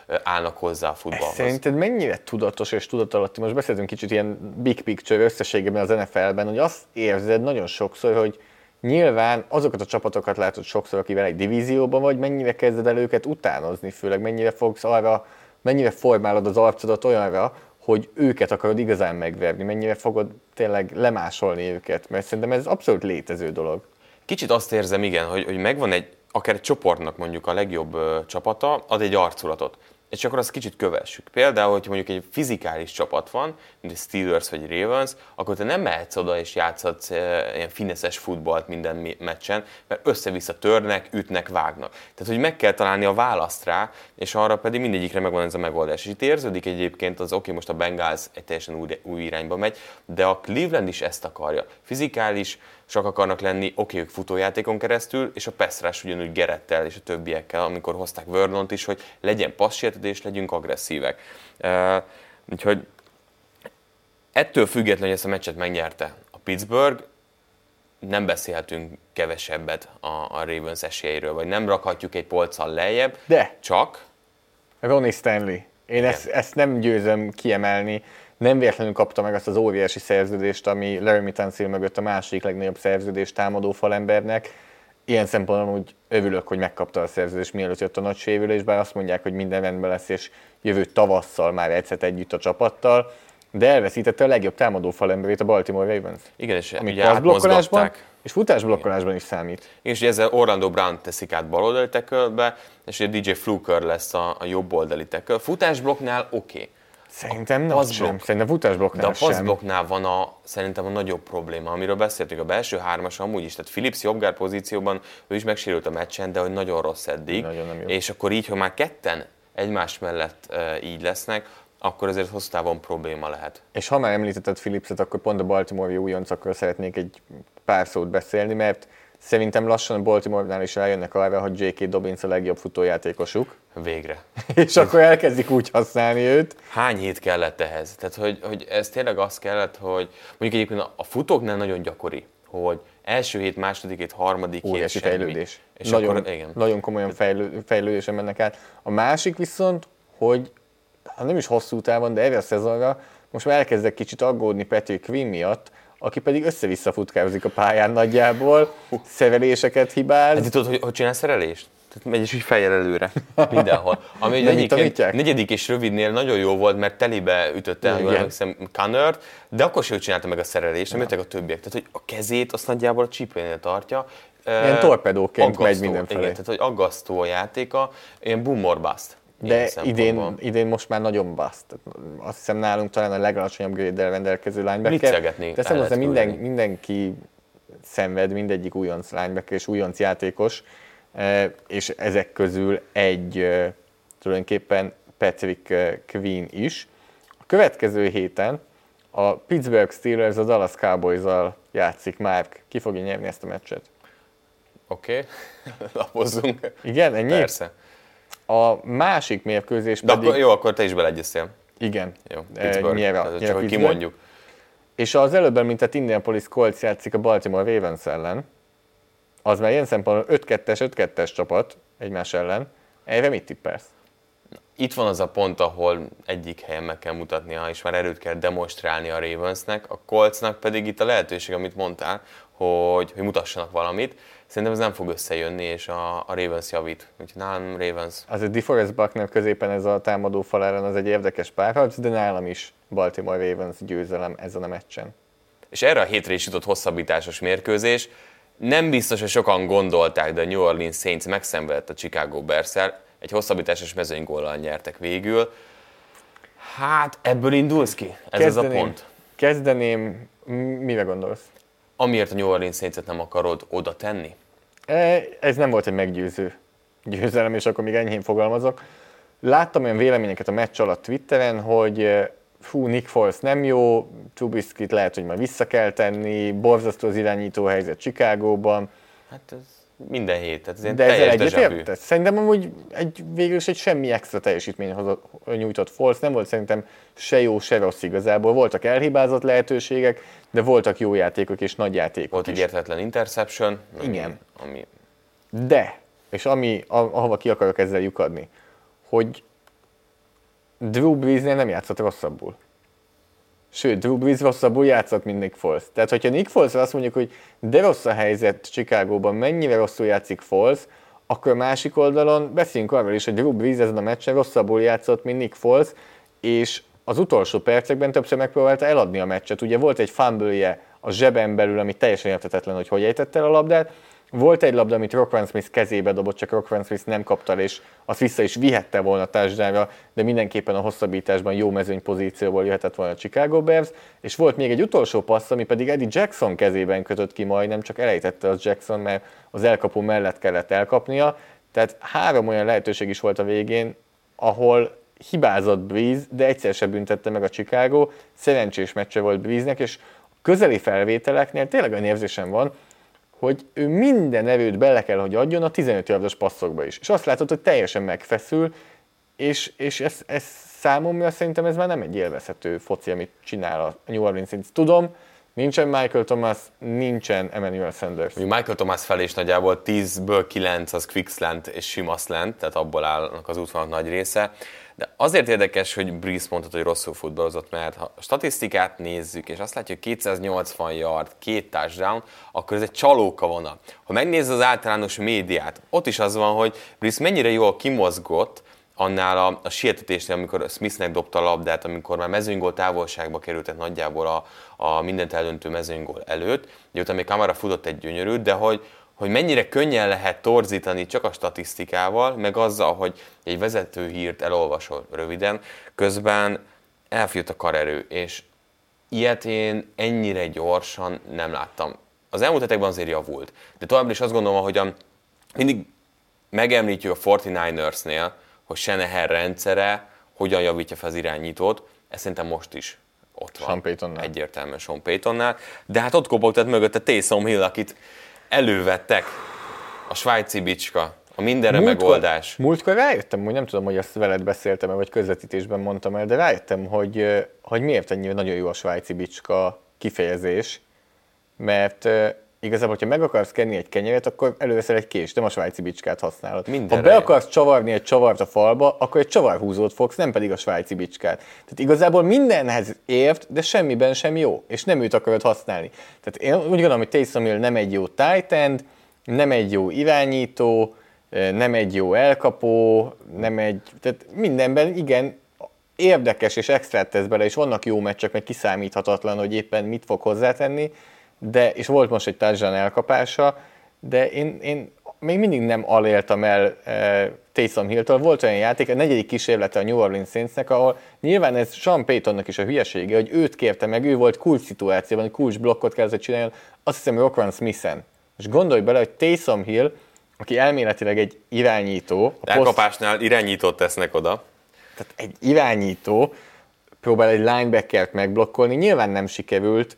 ö, állnak hozzá a futballhoz. Ez szerinted mennyire tudatos és tudatalatti? Most beszéltünk kicsit ilyen big picture összességében az NFL-ben, hogy azt érzed nagyon sokszor, hogy nyilván azokat a csapatokat látod sokszor, akivel egy divízióban vagy, mennyire kezded el őket utánozni, főleg mennyire fogsz arra, mennyire formálod az arcodat olyanra, hogy őket akarod igazán megverni, mennyire fogod tényleg lemásolni őket, mert szerintem ez abszolút létező dolog. Kicsit azt érzem, igen, hogy, hogy megvan egy, akár egy csoportnak mondjuk a legjobb ö, csapata, ad egy arculatot. És akkor azt kicsit kövessük. Például, hogy mondjuk egy fizikális csapat van, mint egy Steelers vagy Ravens, akkor te nem mehetsz oda és játszhatsz e, ilyen fineszes futballt minden meccsen, mert össze-vissza törnek, ütnek, vágnak. Tehát, hogy meg kell találni a választ rá, és arra pedig mindegyikre megvan ez a megoldás. És itt érződik egyébként az, oké, okay, most a Bengals egy teljesen új, új irányba megy, de a Cleveland is ezt akarja. Fizikális, csak akarnak lenni, oké, ők futójátékon keresztül, és a Pestrás ugyanúgy Gerettel és a többiekkel, amikor hozták Vernont is, hogy legyen passzsértetés, legyünk agresszívek. Uh, úgyhogy ettől függetlenül, hogy ezt a meccset megnyerte a Pittsburgh, nem beszélhetünk kevesebbet a, a Ravens esélyeiről, vagy nem rakhatjuk egy polccal lejjebb, De. csak... Ronnie Stanley. Én ezt, ezt nem győzöm kiemelni nem véletlenül kapta meg azt az óriási szerződést, ami Larry Tansil mögött a második legnagyobb szerződés támadó falembernek. Ilyen szempontból úgy övülök, hogy megkapta a szerződést, mielőtt jött a nagy sérülés, bár azt mondják, hogy minden rendben lesz, és jövő tavasszal már egyszer együtt a csapattal, de elveszítette a legjobb támadó falemberét a Baltimore Ravens. Igen, és ami ugye és futásblokkolásban is számít. És ezzel Orlando Brown teszik át baloldali tekölbe, és ugye DJ Fluker lesz a, a jobb oldali teköl. Futásblokknál oké. Okay Szerintem nem sem. Szerintem futásblokknál De a passzblokknál van a, szerintem a nagyobb probléma, amiről beszéltük, a belső hármas amúgy is, tehát Philips jobbgár pozícióban ő is megsérült a meccsen, de hogy nagyon rossz eddig, nagyon nem jó. és akkor így, ha már ketten egymás mellett e, így lesznek, akkor azért hosszú távon probléma lehet. És ha már említetted Philipset, akkor pont a Baltimore újoncakról szeretnék egy pár szót beszélni, mert Szerintem lassan a Baltimore-nál is eljönnek arra, hogy J.K. Dobbins a legjobb futójátékosuk, Végre. *laughs* és akkor elkezdik úgy használni őt. Hány hét kellett ehhez? Tehát, hogy, hogy ez tényleg az kellett, hogy mondjuk egyébként a- futóknál nagyon gyakori, hogy első hét, második hét, harmadik hét Óriási semmi. fejlődés. És nagyon, akkor, igen. nagyon komolyan fejlő, fejlődésen mennek át. A másik viszont, hogy hát nem is hosszú távon, de erre a szezonra most már elkezdek kicsit aggódni Patrick Quinn miatt, aki pedig össze-vissza futkározik a pályán nagyjából, szereléseket hibáz. Hát tudod, hogy, hogy csinál szerelést? Tehát megy és így fejjel előre. *laughs* Mindenhol. Ami tanítják? negyedik és rövidnél nagyon jó volt, mert telibe ütötte, ha jól emlékszem, Connort, de akkor sem csinálta meg a szerelést, nem jöttek a többiek. Tehát, hogy a kezét azt nagyjából a csípőnél tartja. Ilyen torpedóként megy mindenfelé. Igen, tehát, hogy aggasztó a játéka, ilyen boom or bust. De idén, idén most már nagyon baszt. Azt hiszem nálunk talán a legalacsonyabb grade rendelkező linebacker. De szerintem minden, mindenki szenved, mindegyik újonc linebacker és újonc játékos, eh, és ezek közül egy eh, tulajdonképpen Patrick eh, Queen is. A következő héten a Pittsburgh Steelers a Dallas cowboys játszik már. Ki fogja nyerni ezt a meccset? Oké, okay. *laughs* lapozzunk. Igen, ennyi? Persze. A másik mérkőzés De pedig... akkor, jó, akkor te is beleegyeztél. Igen. Jó, Eh, Pittsburgh. a- Tehát a csak hogy kimondjuk. És az előbb említett Indianapolis Colts játszik a Baltimore Ravens ellen. Az már ilyen szempontból 5-2-es, 5-2-es csapat egymás ellen. Erre mit tippelsz? Itt van az a pont, ahol egyik helyen meg kell mutatnia, és már erőt kell demonstrálni a Ravensnek, a Coltsnak pedig itt a lehetőség, amit mondtál, hogy, hogy mutassanak valamit. Szerintem ez nem fog összejönni, és a, a Ravens javít. Úgyhogy nálam Ravens. Azért DeForest Buckner középen ez a támadó fal ellen az egy érdekes párharc, de nálam is Baltimore Ravens győzelem ezen a meccsen. És erre a hétre is jutott hosszabbításos mérkőzés. Nem biztos, hogy sokan gondolták, de a New Orleans Saints megszenvedett a Chicago bears Egy hosszabbításos mezőnygóllal nyertek végül. Hát ebből indulsz ki? Ez az a pont. Kezdeném, mire gondolsz? Amiért a New Orleans Saints-et nem akarod oda tenni? E, Ez nem volt egy meggyőző győzelem, és akkor még enyhén fogalmazok. Láttam olyan véleményeket a meccs alatt Twitteren, hogy eh, fú, Nick Foles nem jó, Trubisky-t lehet, hogy már vissza kell tenni, borzasztó az irányító helyzet Chicagóban, Hát ez minden hét, tehát ez de ezzel egyetértesz? Szerintem amúgy egy, végül is egy semmi extra teljesítmény hozott, nyújtott Foles, nem volt szerintem se jó, se rossz igazából. Voltak elhibázott lehetőségek, de voltak jó játékok és nagy játékok Volt is. egy értetlen interception. ami- Igen. Ami, De, és ami, ahova ki akarok ezzel lyukadni, hogy Drew Breesnél nem játszott rosszabbul. Sőt, Drew Brees rosszabbul játszott, mint Nick Foles. Tehát, hogyha Nick foles azt mondjuk, hogy de rossz a helyzet Chicagóban, mennyire rosszul játszik Foles, akkor a másik oldalon beszéljünk arról is, hogy Drew Brees ezen a meccsen rosszabbul játszott, mint Nick Foles, és az utolsó percekben többször megpróbálta eladni a meccset. Ugye volt egy fumble a zseben belül, ami teljesen értetetlen, hogy hogy ejtette el a labdát. Volt egy labda, amit Rockman Smith kezébe dobott, csak Rockman Smith nem kapta és azt vissza is vihette volna a társadalmára, de mindenképpen a hosszabbításban jó mezőny pozícióból jöhetett volna a Chicago Bears. És volt még egy utolsó passz, ami pedig Eddie Jackson kezében kötött ki majdnem, csak elejtette az Jackson, mert az elkapó mellett kellett elkapnia. Tehát három olyan lehetőség is volt a végén, ahol hibázott Breeze, de egyszer se büntette meg a Chicago. Szerencsés meccse volt Breeze-nek, és a közeli felvételeknél tényleg olyan érzésem van, hogy ő minden erőt bele kell, hogy adjon a 15 yardos passzokba is. És azt látod, hogy teljesen megfeszül, és, és ez, ez számomra szerintem ez már nem egy élvezhető foci, amit csinál a New Orleans Saints. Tudom, nincsen Michael Thomas, nincsen Emmanuel Sanders. Michael Thomas felé is nagyjából 10-ből 9 az quick slant és sima slant, tehát abból állnak az útvonalak nagy része. De azért érdekes, hogy Breeze mondta, hogy rosszul futballozott, mert ha statisztikát nézzük, és azt látjuk, hogy 280 yard, két touchdown, akkor ez egy csalóka vonal. Ha megnézed az általános médiát, ott is az van, hogy Breeze mennyire jól kimozgott, annál a, a sietetésnél, amikor Smithnek dobta a labdát, amikor már mezőnygól távolságba kerültek nagyjából a, a mindent eldöntő mezőnygól előtt, utána még Kamara futott egy gyönyörűt, de hogy, hogy mennyire könnyen lehet torzítani csak a statisztikával, meg azzal, hogy egy vezető hírt elolvasol röviden, közben elfjött a karerő, és ilyet én ennyire gyorsan nem láttam. Az elmúlt hetekben azért javult, de továbbra is azt gondolom, hogy a, mindig megemlítjük a 49ersnél, hogy Shanahan rendszere hogyan javítja fel az irányítót, ez szerintem most is ott van. Sean Paytonnál. Egyértelműen Sean Paytonnál. De hát ott kopogtat mögötte Taysom Hill, akit elővettek a svájci bicska, a mindenre Múltkor- megoldás. Múltkor rájöttem, hogy nem tudom, hogy ezt veled beszéltem vagy közvetítésben mondtam el, de rájöttem, hogy, ö, hogy miért ennyire nagyon jó a svájci bicska kifejezés, mert ö, igazából, ha meg akarsz kenni egy kenyeret, akkor előveszel egy kést, nem a svájci bicskát használod. Mindenre. Ha be akarsz csavarni egy csavart a falba, akkor egy csavarhúzót fogsz, nem pedig a svájci bicskát. Tehát igazából mindenhez ért, de semmiben sem jó, és nem őt akarod használni. Tehát én úgy gondolom, hogy Taysom Hill nem egy jó tight end, nem egy jó irányító, nem egy jó elkapó, nem egy, tehát mindenben igen, érdekes és extrát tesz bele, és vannak jó meccsek, meg kiszámíthatatlan, hogy éppen mit fog hozzátenni, de, és volt most egy touchdown elkapása, de én, én még mindig nem aléltam el e, Taysom Hill-től. Volt olyan játék, a negyedik kísérlete a New Orleans Saintsnek, ahol nyilván ez Sean Paytonnak is a hülyesége, hogy őt kérte meg, ő volt kulcs szituációban, hogy kulcs blokkot kellett csinálni, azt hiszem Rockman Smith-en. És gondolj bele, hogy Taysom Hill, aki elméletileg egy irányító, a poszt- Elkapásnál irányítót tesznek oda. tehát egy irányító próbál egy linebackert megblokkolni, nyilván nem sikerült,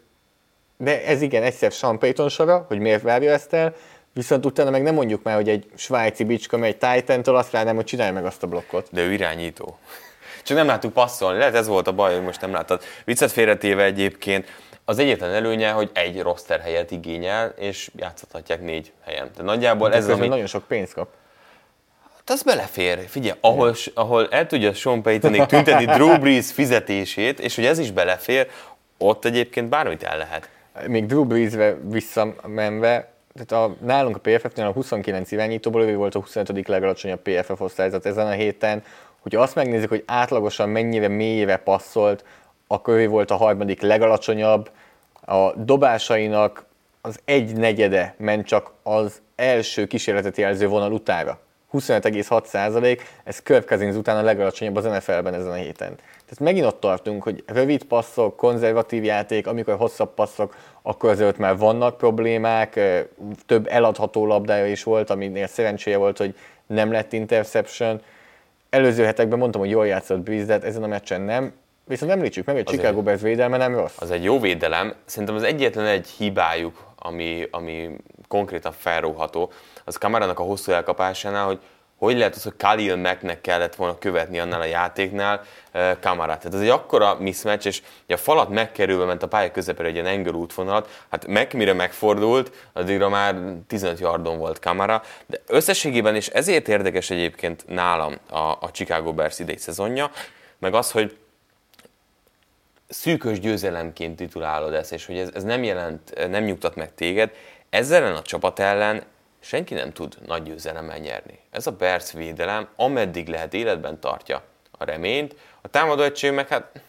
de ez igen, egyszer Sean Payton sora, hogy miért várja ezt el, viszont utána meg nem mondjuk már, hogy egy svájci bicska megy Titan-től, azt rá nem, hogy csinálj meg azt a blokkot. De ő irányító. Csak nem láttuk passzolni. Lehet ez volt a baj, hogy most nem láttad. Viccet félretéve egyébként az egyetlen előnye, hogy egy roster helyet igényel, és játszhatják négy helyen. De nagyjából ez Ez az, ami... nagyon sok pénzt kap. Hát az belefér. Figyelj, ahol, ahol el tudja Sean Paytonig tüntetni Drew Brees fizetését, és hogy ez is belefér, ott egyébként bármit el lehet. Még Drew Brees-re visszamenve, tehát a, nálunk a PFF-nél a 29 irányítóból ő volt a 25. legalacsonyabb PFF osztályzat ezen a héten. Hogyha azt megnézzük, hogy átlagosan mennyire mélyre passzolt, akkor ő volt a harmadik legalacsonyabb. A dobásainak az egy negyede ment csak az első kísérletet jelző vonal utára. 25,6 százalék, ez Kirk Cousins után a legalacsonyabb az NFL-ben ezen a héten. Tehát megint ott tartunk, hogy rövid passzok, konzervatív játék, amikor hosszabb passzok, akkor azért már vannak problémák, több eladható labdája is volt, aminél szerencséje volt, hogy nem lett interception. Előző hetekben mondtam, hogy jól játszott Breeze, de hát ezen a meccsen nem. Viszont említsük meg, hogy Chicago Bears védelme nem rossz. Az egy jó védelem. Szerintem az egyetlen egy hibájuk, ami, ami konkrétan felróható, az Kamarának a hosszú elkapásánál, hogy hogy lehet az, hogy Khalil Macknek kellett volna követni annál a játéknál eh, Kamarát. Tehát ez egy akkora mismatch, és ugye a falat megkerülve ment a pálya közepére egy ilyen engel útvonalat, hát meg mire megfordult, addigra már 15 yardon volt Kamara, de összességében, és ezért érdekes egyébként nálam a, a Chicago Bears idei szezonja, meg az, hogy szűkös győzelemként titulálod ezt, és hogy ez, ez nem jelent, nem nyugtat meg téged, ezzel ellen a csapat ellen senki nem tud nagy győzelemmel nyerni. Ez a Bears védelem, ameddig lehet életben tartja a reményt, a támadó egység meg hát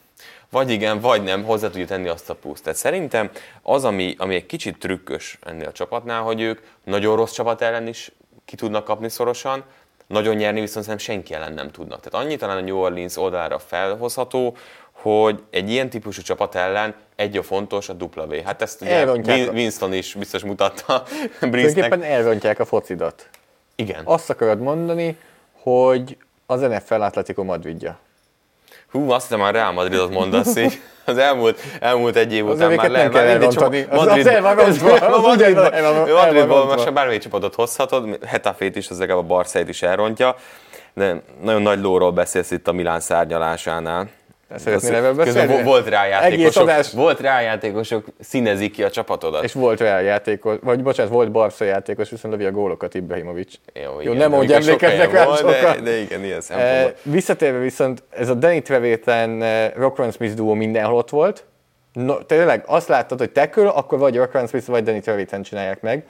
vagy igen, vagy nem, hozzá tudja tenni azt a pluszt. Tehát szerintem az, ami, ami egy kicsit trükkös ennél a csapatnál, hogy ők nagyon rossz csapat ellen is ki tudnak kapni szorosan, nagyon nyerni viszont nem senki ellen nem tudnak. Tehát annyi talán a New Orleans oldalára felhozható, hogy egy ilyen típusú csapat ellen egy a fontos, a W. Hát ezt ugye Elrontják Win- a- Winston is biztos mutatta. *laughs* Tulajdonképpen elrontják a focidat. Igen. Azt akarod mondani, hogy az NFL Atletico Madridja. Hú, azt hiszem már Real Madridot mondasz így. *laughs* Az elmúlt, elmúlt egy év Az után már már kell elrontani. Az- az rontva, *laughs* az Madridból, rontva. most bármelyik csapatot hozhatod, Hetafét is, az legalább a Barszait is elrontja, de nagyon nagy lóról beszélsz itt a Milán szárnyalásánál. Szeretnél Közben beszélni? vo- volt rá Egész játékosok, adás. volt rá játékosok, színezik ki a csapatodat. És volt Real játékos, vagy bocsánat, volt Barca játékos, viszont lövi a gólokat Ibrahimovic. Jó, Jó, igen, nem, sok emlékeznek rá volt, de, sokan. de igen, ilyen Eh, szempontból. visszatérve viszont ez a Danny Trevéten eh, Rockman Smith duo mindenhol ott volt. No, tényleg azt láttad, hogy tackle, akkor vagy Rockman Smith, vagy Danny Trevéten csinálják meg.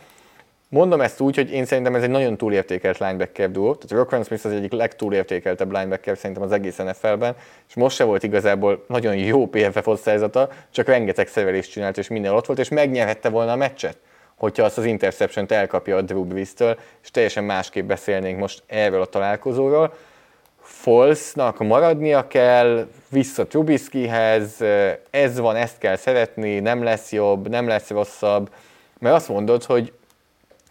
Mondom ezt úgy, hogy én szerintem ez egy nagyon túlértékelt linebacker duo. Tehát Rockman Smith az egyik legtúlértékeltebb linebacker szerintem az egész NFL-ben, és most se volt igazából nagyon jó PFF osztályzata, csak rengeteg szerelést csinált, és minden ott volt, és megnyerhette volna a meccset hogyha azt az interception-t elkapja a Drew Brees-től, és teljesen másképp beszélnénk most erről a találkozóról. False-nak maradnia kell, vissza Trubiskyhez, ez van, ezt kell szeretni, nem lesz jobb, nem lesz rosszabb, mert azt mondod, hogy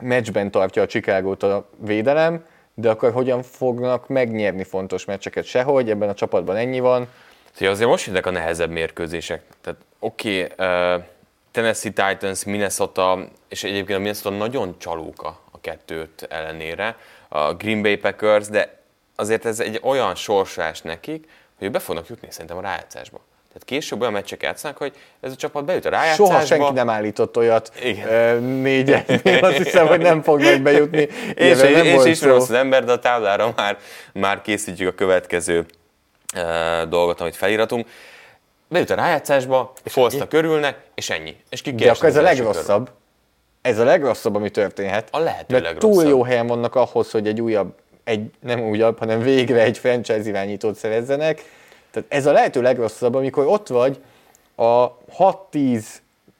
meccsben tartja a Chicago-t a védelem, de akkor hogyan fognak megnyerni fontos meccseket? Sehogy, ebben a csapatban ennyi van. Szóval azért most jönnek a nehezebb mérkőzések. Tehát oké, okay, Tennessee Titans, Minnesota, és egyébként a Minnesota nagyon csalóka a kettőt ellenére, a Green Bay Packers, de azért ez egy olyan sorsás nekik, hogy be fognak jutni szerintem a rájátszásba. Tehát később olyan meccsek játszanak, hogy ez a csapat bejut a rájátszásba. Soha senki nem állított olyat Igen. négyen. Azt hiszem, hogy nem fognak bejutni. És, nem és, és rossz az ember, de a táblára már, már készítjük a következő uh, dolgot, amit feliratunk. Bejut a rájátszásba, Folsznak körülnek, és ennyi. És ki De akkor ez a legrosszabb. Ez a legrosszabb, ami történhet. A lehető mert legrosszabb. túl jó helyen vannak ahhoz, hogy egy újabb, egy, nem újabb, hanem végre egy franchise irányítót szerezzenek. Tehát ez a lehető legrosszabb, amikor ott vagy a 6-10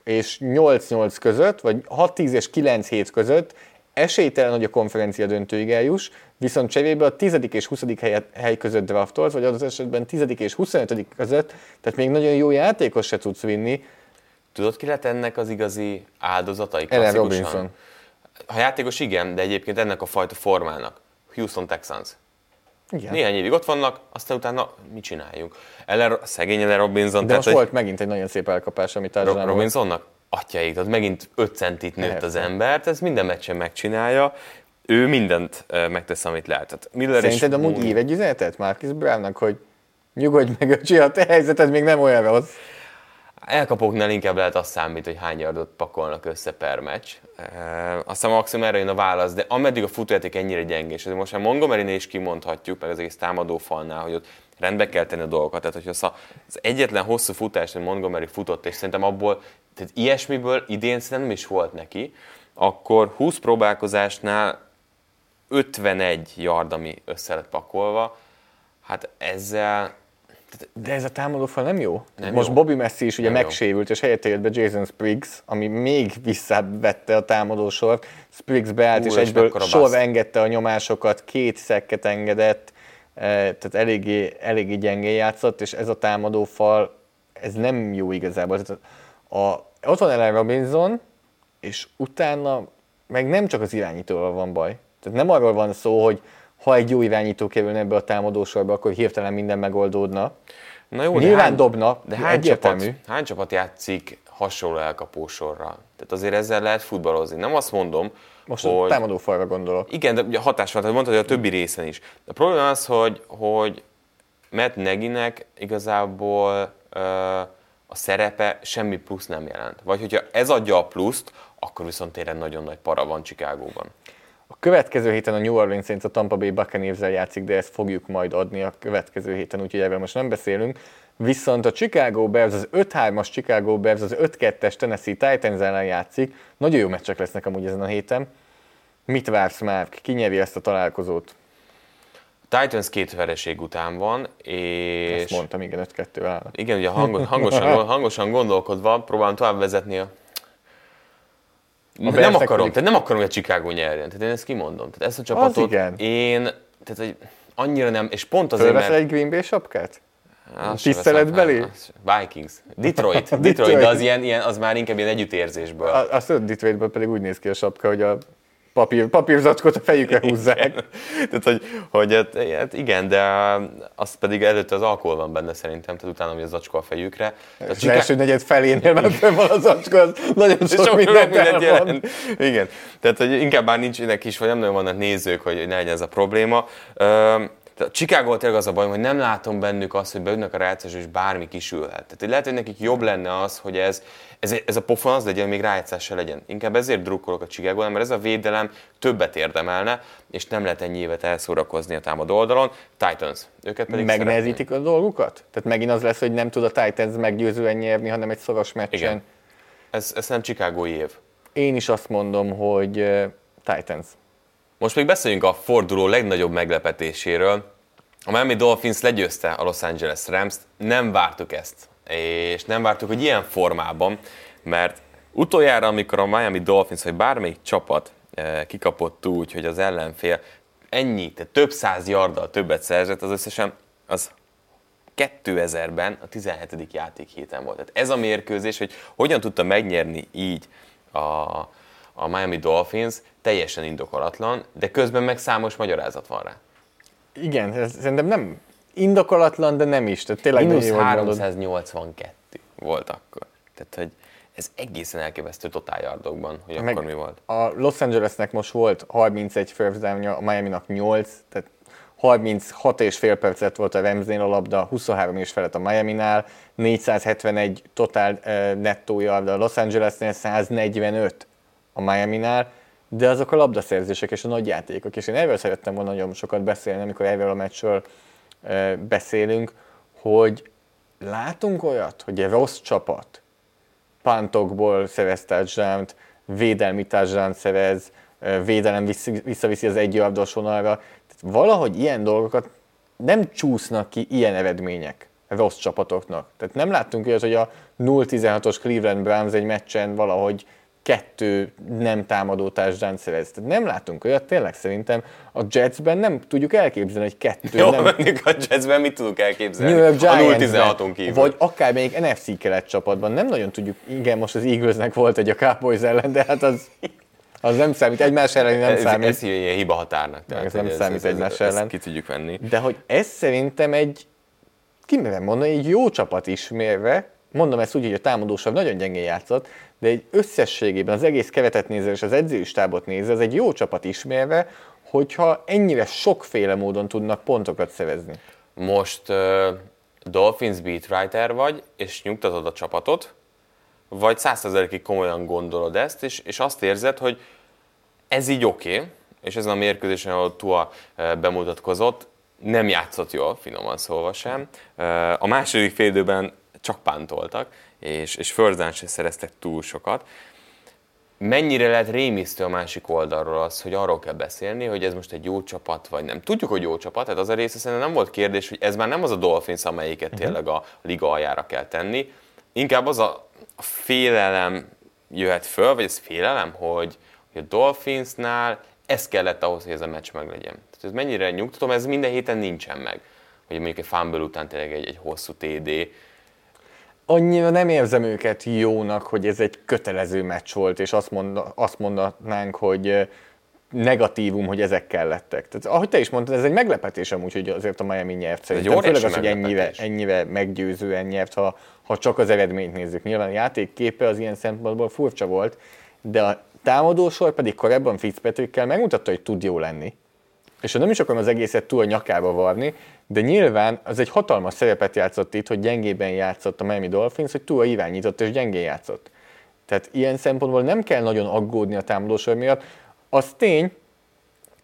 és 8-8 között, vagy 6-10 és 9-7 között, esélytelen, hogy a konferencia döntőig eljuss, viszont cserébe a 10. és 20. Hely, hely között draftolsz, vagy az esetben 10. és 25. között, tehát még nagyon jó játékos se tudsz vinni. Tudod, ki lett ennek az igazi áldozatai? Ellen? Robinson. Ha játékos igen, de egyébként ennek a fajta formának. Houston Texans. Igen. Néhány évig ott vannak, aztán utána mit csináljunk? Ellen, szegény Ellen Robinson, De tehát most hogy volt megint egy nagyon szép elkapás, amit volt. Robinsonnak? Atyaik, tehát megint 5 centit nőtt az Persze. embert, ez minden meccsen megcsinálja. Ő mindent megtesz, amit lehet. Tehát Miller Szerinted amúgy ív egy üzenetet Marcus Brownnak, hogy nyugodj meg, öcsi, a te helyzeted még nem olyan rossz. Elkapóknál inkább lehet azt számít, hogy hány yardot pakolnak össze per meccs. E, aztán maximum erre jön a válasz, de ameddig a futójáték ennyire gyengés, és most már montgomery is kimondhatjuk, meg az egész támadó falnál, hogy ott rendbe kell tenni a dolgokat. Tehát, hogyha az- az egyetlen hosszú futás, hogy Montgomery futott, és szerintem abból, tehát ilyesmiből idén nem is volt neki, akkor 20 próbálkozásnál 51 yard, ami össze lett pakolva, hát ezzel De ez a támadófal nem jó. Nem Most jó. Bobby Messi is ugye Nem jó. megsérült, és helyette jött be Jason Spriggs, ami még visszavette a támadósort. Spriggs beállt, Ú, és és egyből baszt. engedte a nyomásokat, két szekket engedett, eh, tehát eléggé, eléggé gyengén játszott, és ez a támadófal, ez nem jó igazából. Tehát a, ott van Ellen Robinson, és utána meg nem csak az irányítóval van baj. Tehát nem arról van szó, hogy ha egy jó irányító kerülne ebbe a támadósorba, akkor hirtelen minden megoldódna. Na jó, Nyilván hány- dobna, de hány egyértelmű. csapat, hány csapat játszik hasonló elkapósorral? Tehát azért ezzel lehet futballozni. Nem azt mondom, Most a hogy... támadófalra gondolok. Igen, de ugye hatás van, tehát mondtad, hogy a többi részen is. De a probléma az, hogy, hogy Matt Neginek igazából ö, a szerepe semmi plusz nem jelent. Vagy hogyha ez adja a pluszt, akkor viszont tényleg nagyon nagy para van Chicagóban. A következő héten a New Orleans Saints a Tampa Bay buccaneers játszik, de ezt fogjuk majd adni a következő héten, úgyhogy erről most nem beszélünk. Viszont a Chicago Bears, az 5-3-as Chicago Bears, az 5-2-es Tennessee Titans ellen játszik. Nagyon jó meccsek lesznek amúgy ezen a héten. Mit vársz már? Ki nyeri ezt a találkozót? Titans két vereség után van, és... Ezt mondtam, igen, 5-2 állnak. Igen, ugye hangos, hangosan, *laughs* hangosan gondolkodva próbálom tovább vezetni a... nem Bears akarom, pedig- tehát nem akarom, hogy a Chicago nyerjen. Tehát én ezt kimondom. Tehát ezt a csapatot igen. én, tehát hogy annyira nem, és pont azért, Fölveszel mert... egy Green Bay sapkát? Tiszteletbeli? Vikings. Detroit. *laughs* Detroit, de az, ilyen, ilyen, az már inkább ilyen együttérzésből. A, a Third Detroitban pedig úgy néz ki a sapka, hogy a papír, papírzacskot a fejükre húzzák. Tehát, hogy, hogy hát, hát igen, de az pedig előtte az alkohol van benne szerintem, tehát utána, hogy az zacskó a fejükre. Tehát Az első negyed felénél már fönn van az acska, az nagyon sok, sok, mindent mindent jelent. Igen. Tehát, hogy inkább már nincsenek is, vagy nem nagyon vannak nézők, hogy ne legyen ez a probléma. Üm, tehát Chicago tényleg az a baj, hogy nem látom bennük azt, hogy beütnek a rájátszás, és bármi kisülhet. Tehát hogy lehet, hogy nekik jobb lenne az, hogy ez, ez, ez a pofon az legyen, még rájátszás se legyen. Inkább ezért drukkolok a chicago mert ez a védelem többet érdemelne, és nem lehet ennyi évet elszórakozni a támadó oldalon. Titans. Őket pedig szeretném. Megnehezítik a dolgukat? Tehát megint az lesz, hogy nem tud a Titans meggyőzően nyerni, hanem egy szoros meccsen. Igen. Ez, ez nem Chicagói év. Én is azt mondom, hogy uh, Titans. Most még beszéljünk a forduló legnagyobb meglepetéséről. A Miami Dolphins legyőzte a Los Angeles Rams-t, nem vártuk ezt. És nem vártuk, hogy ilyen formában, mert utoljára, amikor a Miami Dolphins, vagy bármelyik csapat eh, kikapott úgy, hogy az ellenfél ennyi, tehát több száz yarddal többet szerzett, az összesen az 2000-ben a 17. játék héten volt. Tehát ez a mérkőzés, hogy hogyan tudta megnyerni így a, a Miami Dolphins, teljesen indokolatlan, de közben meg számos magyarázat van rá. Igen, ez szerintem nem indokolatlan, de nem is. Tehát tényleg Minusz nagyon jól mondod. 382 volt akkor. Tehát, hogy ez egészen elképesztő totáljardokban, hogy Meg akkor mi volt. A Los Angelesnek most volt 31 first down a Miami-nak 8, tehát 36 és fél percet volt a Ramsnél a labda, 23 és felett a Miami-nál, 471 totál uh, nettó yard a Los Angelesnél, 145 a Miami-nál, de azok a labdaszerzések és a nagy játékok, és én erről szerettem volna nagyon sokat beszélni, amikor erről a meccsről beszélünk, hogy látunk olyat, hogy egy rossz csapat pantokból szerez touchdown védelmi touchdown szerez, védelem visszaviszi az egyjardos vonalra. Tehát valahogy ilyen dolgokat nem csúsznak ki ilyen eredmények rossz csapatoknak. Tehát nem láttunk olyat, hogy a 0-16-os Cleveland Browns egy meccsen valahogy kettő nem támadó touchdown szerez. Tehát nem látunk olyat, tényleg szerintem a Jetsben nem tudjuk elképzelni, hogy kettő Jó, nem... *laughs* a Jetsben mit tudunk elképzelni? New York a Giants-ben, 0-16-on kívül. vagy akár még NFC kelet csapatban. Nem nagyon tudjuk, igen, most az Eaglesnek volt egy a Cowboys ellen, de hát az, az nem számít, egymás ellen nem ez, számít. ez ilyen hiba határnak. Tehát, ez nem hogy számít egymás ellen. Ezt ki tudjuk venni. De hogy ez szerintem egy, ki merem mondani, egy jó csapat ismérve, mondom ezt úgy, hogy a támadósabb nagyon gyengén játszott, de egy összességében az egész keretet nézve és az edzőstábot nézve, ez egy jó csapat ismérve, hogyha ennyire sokféle módon tudnak pontokat szerezni. Most uh, Dolphins beat writer vagy, és nyugtatod a csapatot, vagy százszerzelékig komolyan gondolod ezt, és, és azt érzed, hogy ez így oké, okay, és ezen a mérkőzésen, ahol Tua bemutatkozott, nem játszott jól, finoman szólva sem. A második félidőben csak pántoltak, és, és fördán se szereztek túl sokat. Mennyire lehet rémisztő a másik oldalról az, hogy arról kell beszélni, hogy ez most egy jó csapat, vagy nem. Tudjuk, hogy jó csapat, tehát az a része szerintem nem volt kérdés, hogy ez már nem az a Dolphins, amelyiket uh-huh. tényleg a liga aljára kell tenni. Inkább az a, a félelem jöhet föl, vagy ez félelem, hogy, hogy a Dolphinsnál ez kellett ahhoz, hogy ez a meccs meglegyen. Tehát ez mennyire nyugtatom, ez minden héten nincsen meg. Hogy mondjuk egy fumble után tényleg egy, egy hosszú TD, annyira nem érzem őket jónak, hogy ez egy kötelező meccs volt, és azt, mond, azt mondanánk, hogy negatívum, hogy ezek kellettek. Tehát ahogy te is mondtad, ez egy meglepetés amúgy, hogy azért a Miami nyert szerintem. Főleg az, hogy ennyire, ennyire meggyőzően nyert, ha, ha csak az eredményt nézzük. Nyilván a játék képe az ilyen szempontból furcsa volt, de a támadósor pedig korábban Fitzpatrickkel megmutatta, hogy tud jó lenni. És nem is akarom az egészet túl a nyakába varni, de nyilván az egy hatalmas szerepet játszott itt, hogy gyengében játszott a Miami Dolphins, hogy túl irányított és gyengén játszott. Tehát ilyen szempontból nem kell nagyon aggódni a támadósor miatt. Az tény,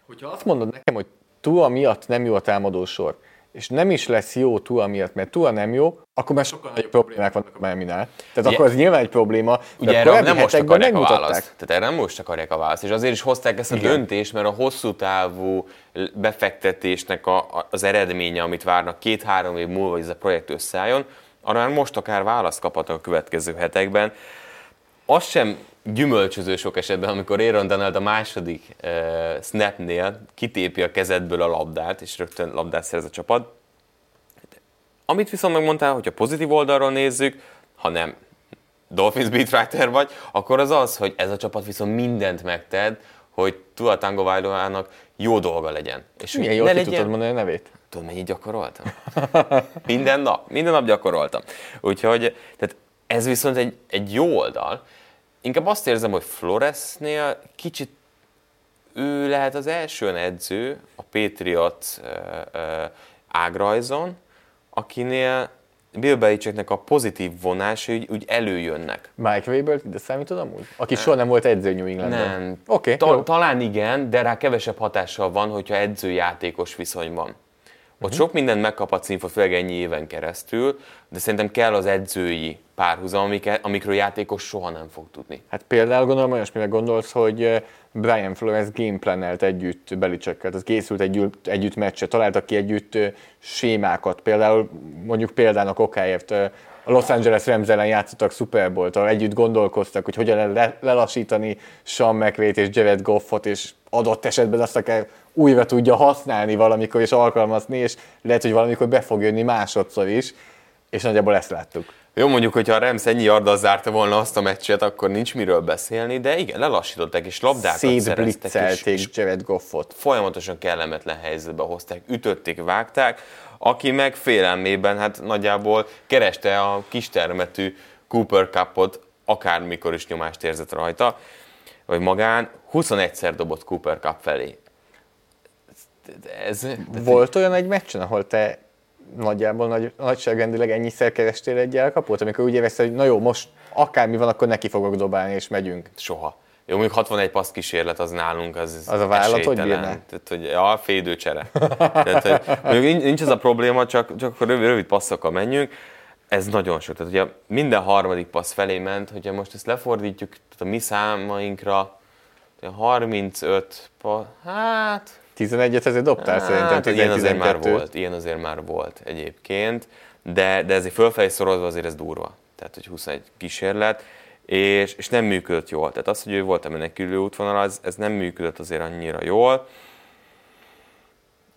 hogyha azt mondod nekem, hogy túl miatt nem jó a támadósor, és nem is lesz jó Tua miatt, mert Tua nem jó, akkor már sokkal nagyobb problémák vannak a Miami-nál. Tehát ugye, akkor az nyilván egy probléma, de ugye erre nem most akarják a választ. Tehát erre nem most akarják a választ. És azért is hozták ezt a Igen. döntést, mert a hosszú távú befektetésnek a, a, az eredménye, amit várnak két-három év múlva, hogy ez a projekt összeálljon, arra már most akár választ kaphatnak a következő hetekben. Az sem gyümölcsöző sok esetben, amikor Aaron Donald a második uh, snapnél kitépi a kezedből a labdát, és rögtön labdát szerez a csapat. Amit viszont megmondtál, hogy a pozitív oldalról nézzük, ha nem Dolphins beatwriter vagy, akkor az az, hogy ez a csapat viszont mindent megted, hogy Tua Tango jó dolga legyen. És Milyen jól ki legyen... tudod mondani a nevét? Tudod, mennyit gyakoroltam? *laughs* minden nap, minden nap gyakoroltam. Úgyhogy tehát ez viszont egy, egy jó oldal, inkább azt érzem, hogy Floresnél kicsit ő lehet az első edző a Patriot ágrajzon, akinél Bill Belichicknek a pozitív vonásai úgy, úgy előjönnek. Mike Weber, de számítod amúgy? Aki soha nem volt edző New Englandben. Nem. Okay, Ta- talán igen, de rá kevesebb hatással van, hogyha edző-játékos viszony van. Ott sok mindent megkaphatsz info, főleg ennyi éven keresztül, de szerintem kell az edzői párhuzam, amik, amikről játékos soha nem fog tudni. Hát például gondolom olyasmire gondolsz, hogy eh, Brian Flores gameplanelt együtt Belicsekkel, az készült együtt, együtt meccset, találtak ki együtt eh, sémákat, például mondjuk példának okáért eh, a Los Angeles Rams ellen játszottak Super Bowl-t, együtt gondolkoztak, hogy hogyan le, lelassítani Sean McVay-t és Jared Goffot, és adott esetben azt akár újra tudja használni valamikor és alkalmazni, és lehet, hogy valamikor be fog jönni másodszor is, és nagyjából ezt láttuk. Jó, mondjuk, hogyha a Rams ennyi yarddal zárta volna azt a meccset, akkor nincs miről beszélni, de igen, lelassították, és labdákat szereztek. és, és Jared Goffot. Folyamatosan kellemetlen helyzetbe hozták, ütötték, vágták, aki meg félelmében, hát nagyjából kereste a kistermetű Cooper Cupot akármikor is nyomást érzett rajta, vagy magán, 21-szer dobott Cooper Cup felé. Ez, Volt olyan egy meccsen, ahol te nagyjából nagy, nagyságrendileg ennyiszer kerestél egy elkapót, amikor úgy érezted, hogy na jó, most akármi van, akkor neki fogok dobálni, és megyünk. Soha. Jó, mondjuk 61 passz kísérlet az nálunk, az Az a vállalat, hogy bírná? Tehát, hogy ja, félidőcsere. Tehát, hogy mondjuk nincs ez a probléma, csak, csak akkor rövid, rövid passzokkal menjünk. Ez nagyon sok. Tehát ugye minden harmadik passz felé ment, hogyha most ezt lefordítjuk tehát a mi számainkra, 35, passz, hát 11-et ezért dobtál hát, szerintem, 10 ilyen azért már volt, ilyen azért már volt egyébként, de, de ezért fölfelé szorozva azért ez durva. Tehát, hogy 21 kísérlet, és, és nem működött jól. Tehát az, hogy ő volt a menekülő útvonal, ez, ez nem működött azért annyira jól.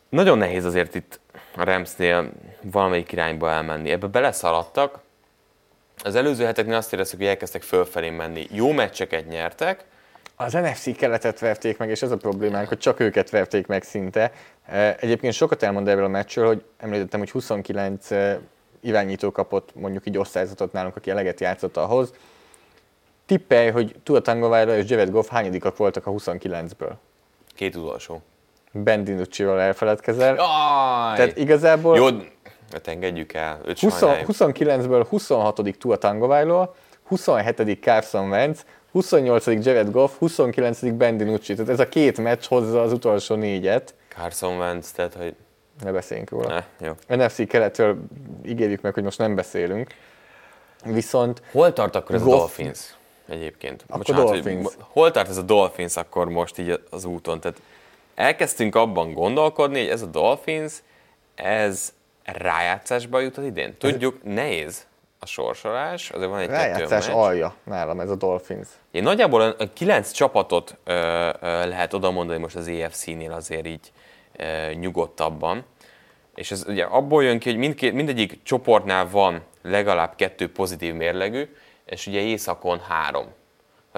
Nagyon nehéz azért itt a Ramsnél valamelyik irányba elmenni. Ebbe beleszaladtak. Az előző heteknél azt éreztük, hogy elkezdtek fölfelé menni. Jó meccseket nyertek, az NFC keletet verték meg, és ez a problémánk, hogy csak őket verték meg szinte. E, egyébként sokat elmond erről a meccsről, hogy említettem, hogy 29 e, irányító kapott mondjuk így osztályzatot nálunk, aki eleget játszott ahhoz. Tippelj, hogy Tua Tangovaira és Jared Goff hányadikak voltak a 29-ből? Két utolsó. Ben DiNucci-val elfeledkezel. Jaj! Tehát igazából... Jó, hát engedjük el. 20, 29-ből 26. Tua Tangovaira, 27. Carson Wentz, 28. Jared Goff, 29. Ben DiNucci. Tehát ez a két meccs hozza az utolsó négyet. Carson Wentz, tehát hogy... Ne beszéljünk róla. Ne, jó. NFC keletről ígérjük meg, hogy most nem beszélünk. Viszont... Hol tart akkor ez Goff... a Dolphins egyébként? Akkor Bocsánat, Dolphins. Hogy, hol tart ez a Dolphins akkor most így az úton? Tehát elkezdtünk abban gondolkodni, hogy ez a Dolphins, ez rájátszásba jut az idén. Tudjuk, nehéz a sorsolás, azért van egy Rájátszás alja nálam ez a Dolphins. Én nagyjából a kilenc csapatot ö, ö, lehet oda mondani most az EFC-nél azért így ö, nyugodtabban. És ez ugye abból jön ki, hogy mindkét, mindegyik csoportnál van legalább kettő pozitív mérlegű, és ugye északon három.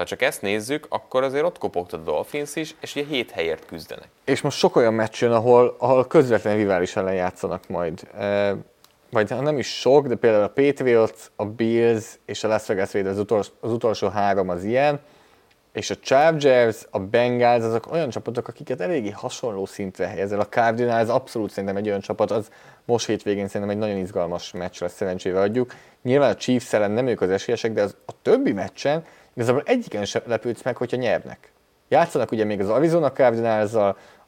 Ha csak ezt nézzük, akkor azért ott kopogta a Dolphins is, és ugye hét helyért küzdenek. És most sok olyan meccs jön, ahol, ahol közvetlen rivális ellen játszanak majd vagy nem is sok, de például a Patriots, a Bills és a Las Vegas Raiders az utolsó, az utolsó három az ilyen, és a Chargers, a Bengals, azok olyan csapatok, akiket eléggé hasonló szintre helyezel. A Cardinals abszolút szerintem egy olyan csapat, az most hétvégén szerintem egy nagyon izgalmas meccs lesz, szerencsére adjuk. Nyilván a Chiefs ellen nem ők az esélyesek, de az a többi meccsen igazából egyiken sem lepődsz meg, hogyha nyernek. Játszanak ugye még az Arizona cardinals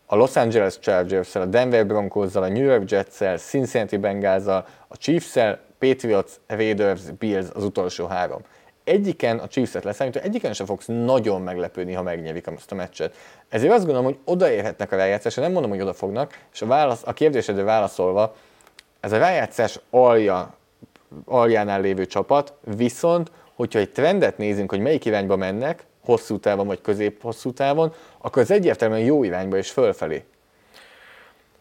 a Los Angeles chargers a Denver broncos a New York Jets-el, Cincinnati bengals a Chiefs-el, Patriots, Raiders, Bills az utolsó három. Egyiken a Chiefs-et leszámítva, egyiken sem fogsz nagyon meglepődni, ha megnyerik azt a meccset. Ezért azt gondolom, hogy odaérhetnek a rájátszásra, nem mondom, hogy oda fognak, és a, válasz, a kérdésedre válaszolva, ez a rájátszás alja, aljánál lévő csapat, viszont, hogyha egy trendet nézünk, hogy melyik irányba mennek, hosszú távon vagy közép-hosszú távon, akkor az egyértelműen jó irányba és fölfelé.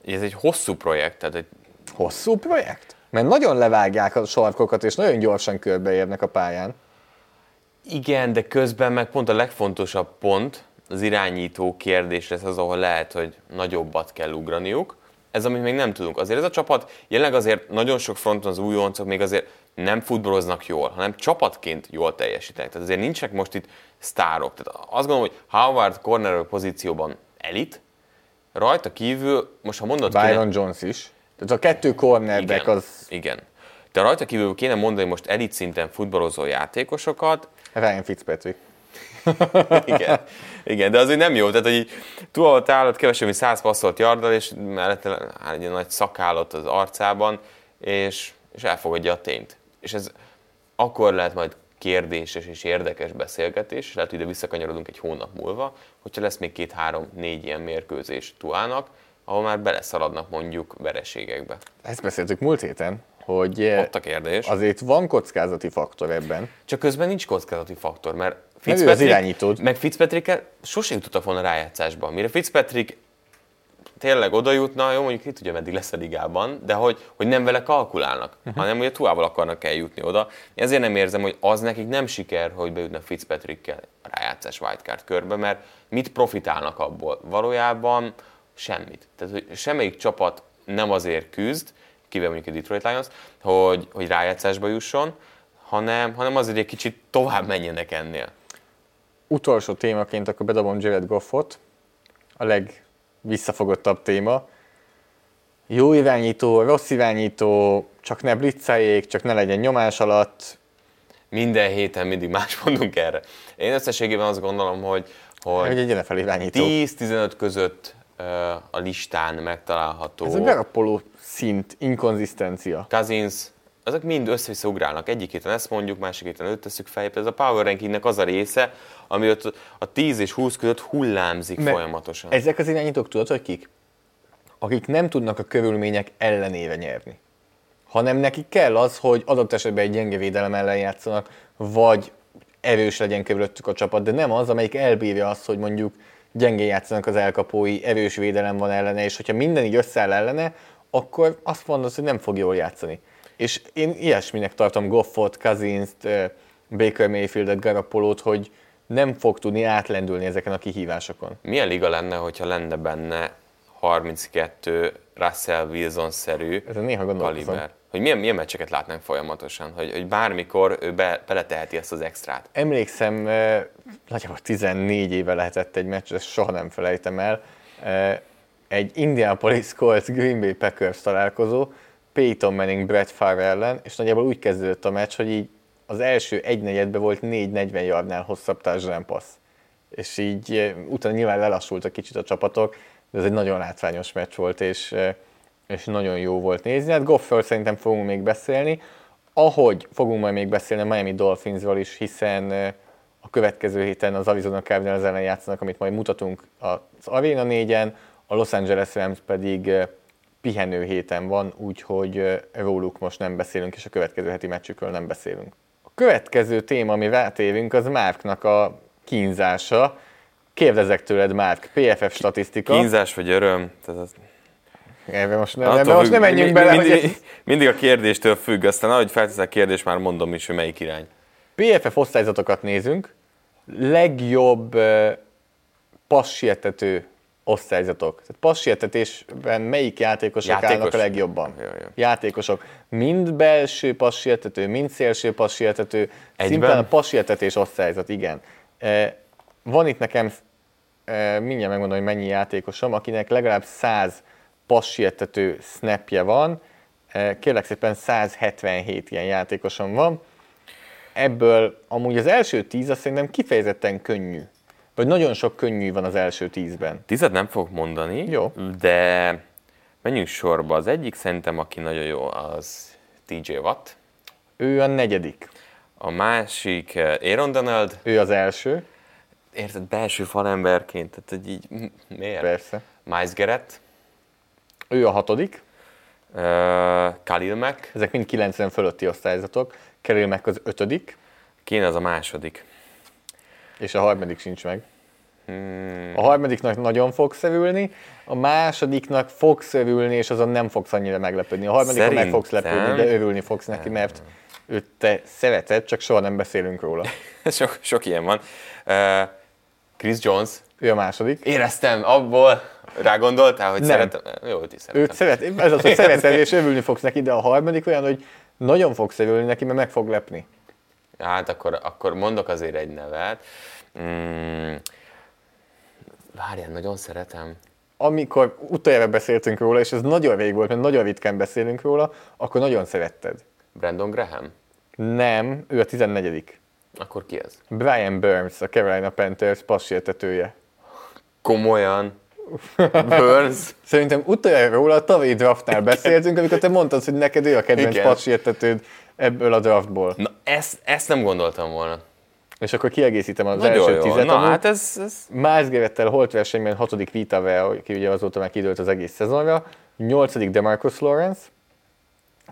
Ez egy hosszú projekt, tehát egy... Hosszú projekt? Mert nagyon levágják a sarkokat, és nagyon gyorsan körbeérnek a pályán. Igen, de közben meg pont a legfontosabb pont, az irányító kérdés lesz az, ahol lehet, hogy nagyobbat kell ugraniuk. Ez, amit még nem tudunk. Azért ez a csapat jelenleg azért nagyon sok fronton az újoncok még azért nem futballoznak jól, hanem csapatként jól teljesítenek. Tehát azért nincsenek most itt sztárok. Tehát azt gondolom, hogy Howard corner pozícióban elit, rajta kívül, most ha mondod... Byron kéne, Jones is. Tehát a kettő cornerback igen, az... Igen. De rajta kívül kéne mondani most elit szinten futballozó játékosokat. Ryan Fitzpatrick. *laughs* igen. igen, de azért nem jó. Tehát, hogy így túl alatt állott, kevesebb, mint 100 passzolt yarddal, és mellette egy nagy szakállat az arcában, és, és elfogadja a tényt. És ez akkor lehet majd kérdéses és érdekes beszélgetés, és lehet, hogy ide visszakanyarodunk egy hónap múlva, hogyha lesz még két-három-négy ilyen mérkőzés Tuának, ahol már beleszaladnak mondjuk vereségekbe. Ezt beszéltük múlt héten, hogy eh, Ott a kérdés. azért van kockázati faktor ebben. Csak közben nincs kockázati faktor, mert Fitzpatrick, az irányítód. meg Fitzpatrick sosem jutottak volna rájátszásba. Mire Fitzpatrick tényleg oda jutna, jó, mondjuk ki tudja, meddig lesz a ligában, de hogy, hogy nem vele kalkulálnak, uh-huh. hanem a Tuával akarnak eljutni oda. Ezért nem érzem, hogy az nekik nem siker, hogy bejutnak Fitzpatrickkel a rájátszás wildcard körbe, mert mit profitálnak abból? Valójában semmit. Tehát, hogy semmelyik csapat nem azért küzd, kivel mondjuk a Detroit Lions, hogy, hogy rájátszásba jusson, hanem, hanem az, hogy egy kicsit tovább menjenek ennél. Utolsó témaként akkor bedobom Jared Goffot, a legvisszafogottabb téma. Jó irányító, rossz irányító, csak ne blitzeljék, csak ne legyen nyomás alatt. Minden héten mindig más mondunk erre. Én összességében azt gondolom, hogy, Hogy hogy egy NFL irányító. 10-15 között a listán megtalálható. Ez a Garoppolo szint, inkonzisztencia. Cousins, ezek mind össze-vissza ugrálnak. Egyik héten ezt mondjuk, másik héten őt tesszük feljebb. Ez a power rankingnek az a része, ami ott a 10 és 20 között hullámzik Mert folyamatosan. Ezek az irányítók tudod, hogy kik? Akik nem tudnak a körülmények ellenére nyerni. Hanem nekik kell az, hogy adott esetben egy gyenge védelem ellen játszanak, vagy erős legyen körülöttük a csapat, de nem az, amelyik elbírja azt, hogy mondjuk gyengén játszanak az elkapói, erős védelem van ellene, és hogyha minden így összeáll ellene, akkor azt mondod, hogy nem fog jól játszani. És én ilyesminek tartom Goffot, Cousins-t, eh, Baker Mayfieldet, Garoppolót, hogy nem fog tudni átlendülni ezeken a kihívásokon. Milyen liga lenne, hogyha lenne benne 32 Russell Wilson-szerű kaliber? Hogy milyen, milyen meccseket látnánk folyamatosan? Hogy, hogy bármikor ő be, beleteheti ezt az extrát. Emlékszem, nagyjából 14 éve lehetett egy meccs, ezt soha nem felejtem el. Egy Indianapolis Colts Green Bay Packers találkozó, Peyton Manning Brett Favre ellen, és nagyjából úgy kezdődött a meccs, hogy így az első egy negyedben volt 4-40 yardnál hosszabb touchdown passz. És így eh, utána nyilván lelassultak kicsit a csapatok, de ez egy nagyon látványos meccs volt, és, eh, és nagyon jó volt nézni. Hát Goffről szerintem fogunk még beszélni. Ahogy fogunk majd még beszélni a Miami Dolphinsról is, hiszen eh, a következő héten az Arizona Cardinals ellen játszanak, amit majd mutatunk az Arena 4-en, a Los Angeles Rams pedig pihenő héten van, úgyhogy róluk most nem beszélünk, és a következő heti meccsükről nem beszélünk. Következő téma, ami rátérünk, az Márknak a kínzása. Kérdezek tőled, Márk, PFF statisztika. Kínzás vagy öröm? Tehát az, Ebbe most, ne, attól ebbe most nem menjünk bele. Mindig, hogy mindig a kérdéstől függ, aztán ahogy felteszek a kérdést, már mondom is, hogy melyik irány. PFF osztályzatokat nézünk, legjobb uh, passietető osztályzatok. Tehát passietetésben melyik játékosok Játékos? állnak a legjobban? Jó, jó. Játékosok. Mind belső passietető, mind szélső passietető. Egyben? Szimplán a passietetés osztályzat, igen. Eh, Van itt nekem, eh, mindjárt megmondom, hogy mennyi játékosom, akinek legalább 100 passietető snapje van. Eh, Kérlek szépen 177 ilyen játékosom van. Ebből amúgy az első tíz azt szerintem kifejezetten könnyű. Vagy nagyon sok könnyű van az első tízben. Tizet nem fogok mondani, Jó. de menjünk sorba. Az egyik szerintem, aki nagyon jó, az TJ Watt. Ő a negyedik. A másik eh, Aaron Donald. Ő az első, Érted, belső falemberként, tehát hogy így m- miért? persze. Miles Garrett, Ő a hatodik. uh, Khalil Mack, Ezek mind 90 fölötti osztályzatok. Kerül meg az ötödik, kéne az a második. És a harmadik sincs meg. Hmm, A harmadiknak nagyon fog szövülni, a másodiknak fog szövülni, és azon nem fogsz annyira meglepődni. A harmadikon meg fogsz Szerintem- lepődni, de örülni fogsz neki, mert őt te szereted, csak soha nem beszélünk róla. *laughs* sok, sok ilyen van. Uh, Chris Jones, Ő a második. éreztem abból, rá gondoltál, hogy Nem. szeretem? Jó, is szeretem. Őt szeret, ez az, hogy *laughs* szereted, és örülni fogsz neki, de a harmadik olyan, hogy nagyon fogsz örülni neki, mert meg fog lepni. Hát akkor, akkor mondok azért egy nevet. Mm, várjál, nagyon szeretem. Amikor utoljára beszéltünk róla, és ez nagyon rég volt, mert nagyon ritkán beszélünk róla, akkor nagyon szeretted. Brandon Graham? Nem, ő a 14 Akkor ki ez? Brian Burns, a Carolina Panthers passértetője. Komolyan? *laughs* Burns? Szerintem utoljára róla a tavalyi draftnál beszéltünk, amikor te mondtad, hogy neked ő a kedvenc passértetőd ebből a draftból. Na, ezt, ezt nem gondoltam volna. És akkor kiegészítem az Nagyon első jó. tizet. Na, amúgy. hát ez, ez Miles Garrettel holt versenyben hatodik Vita aki ugye azóta már kidőlt az egész szezonra, nyolcadik Demarcus Lawrence,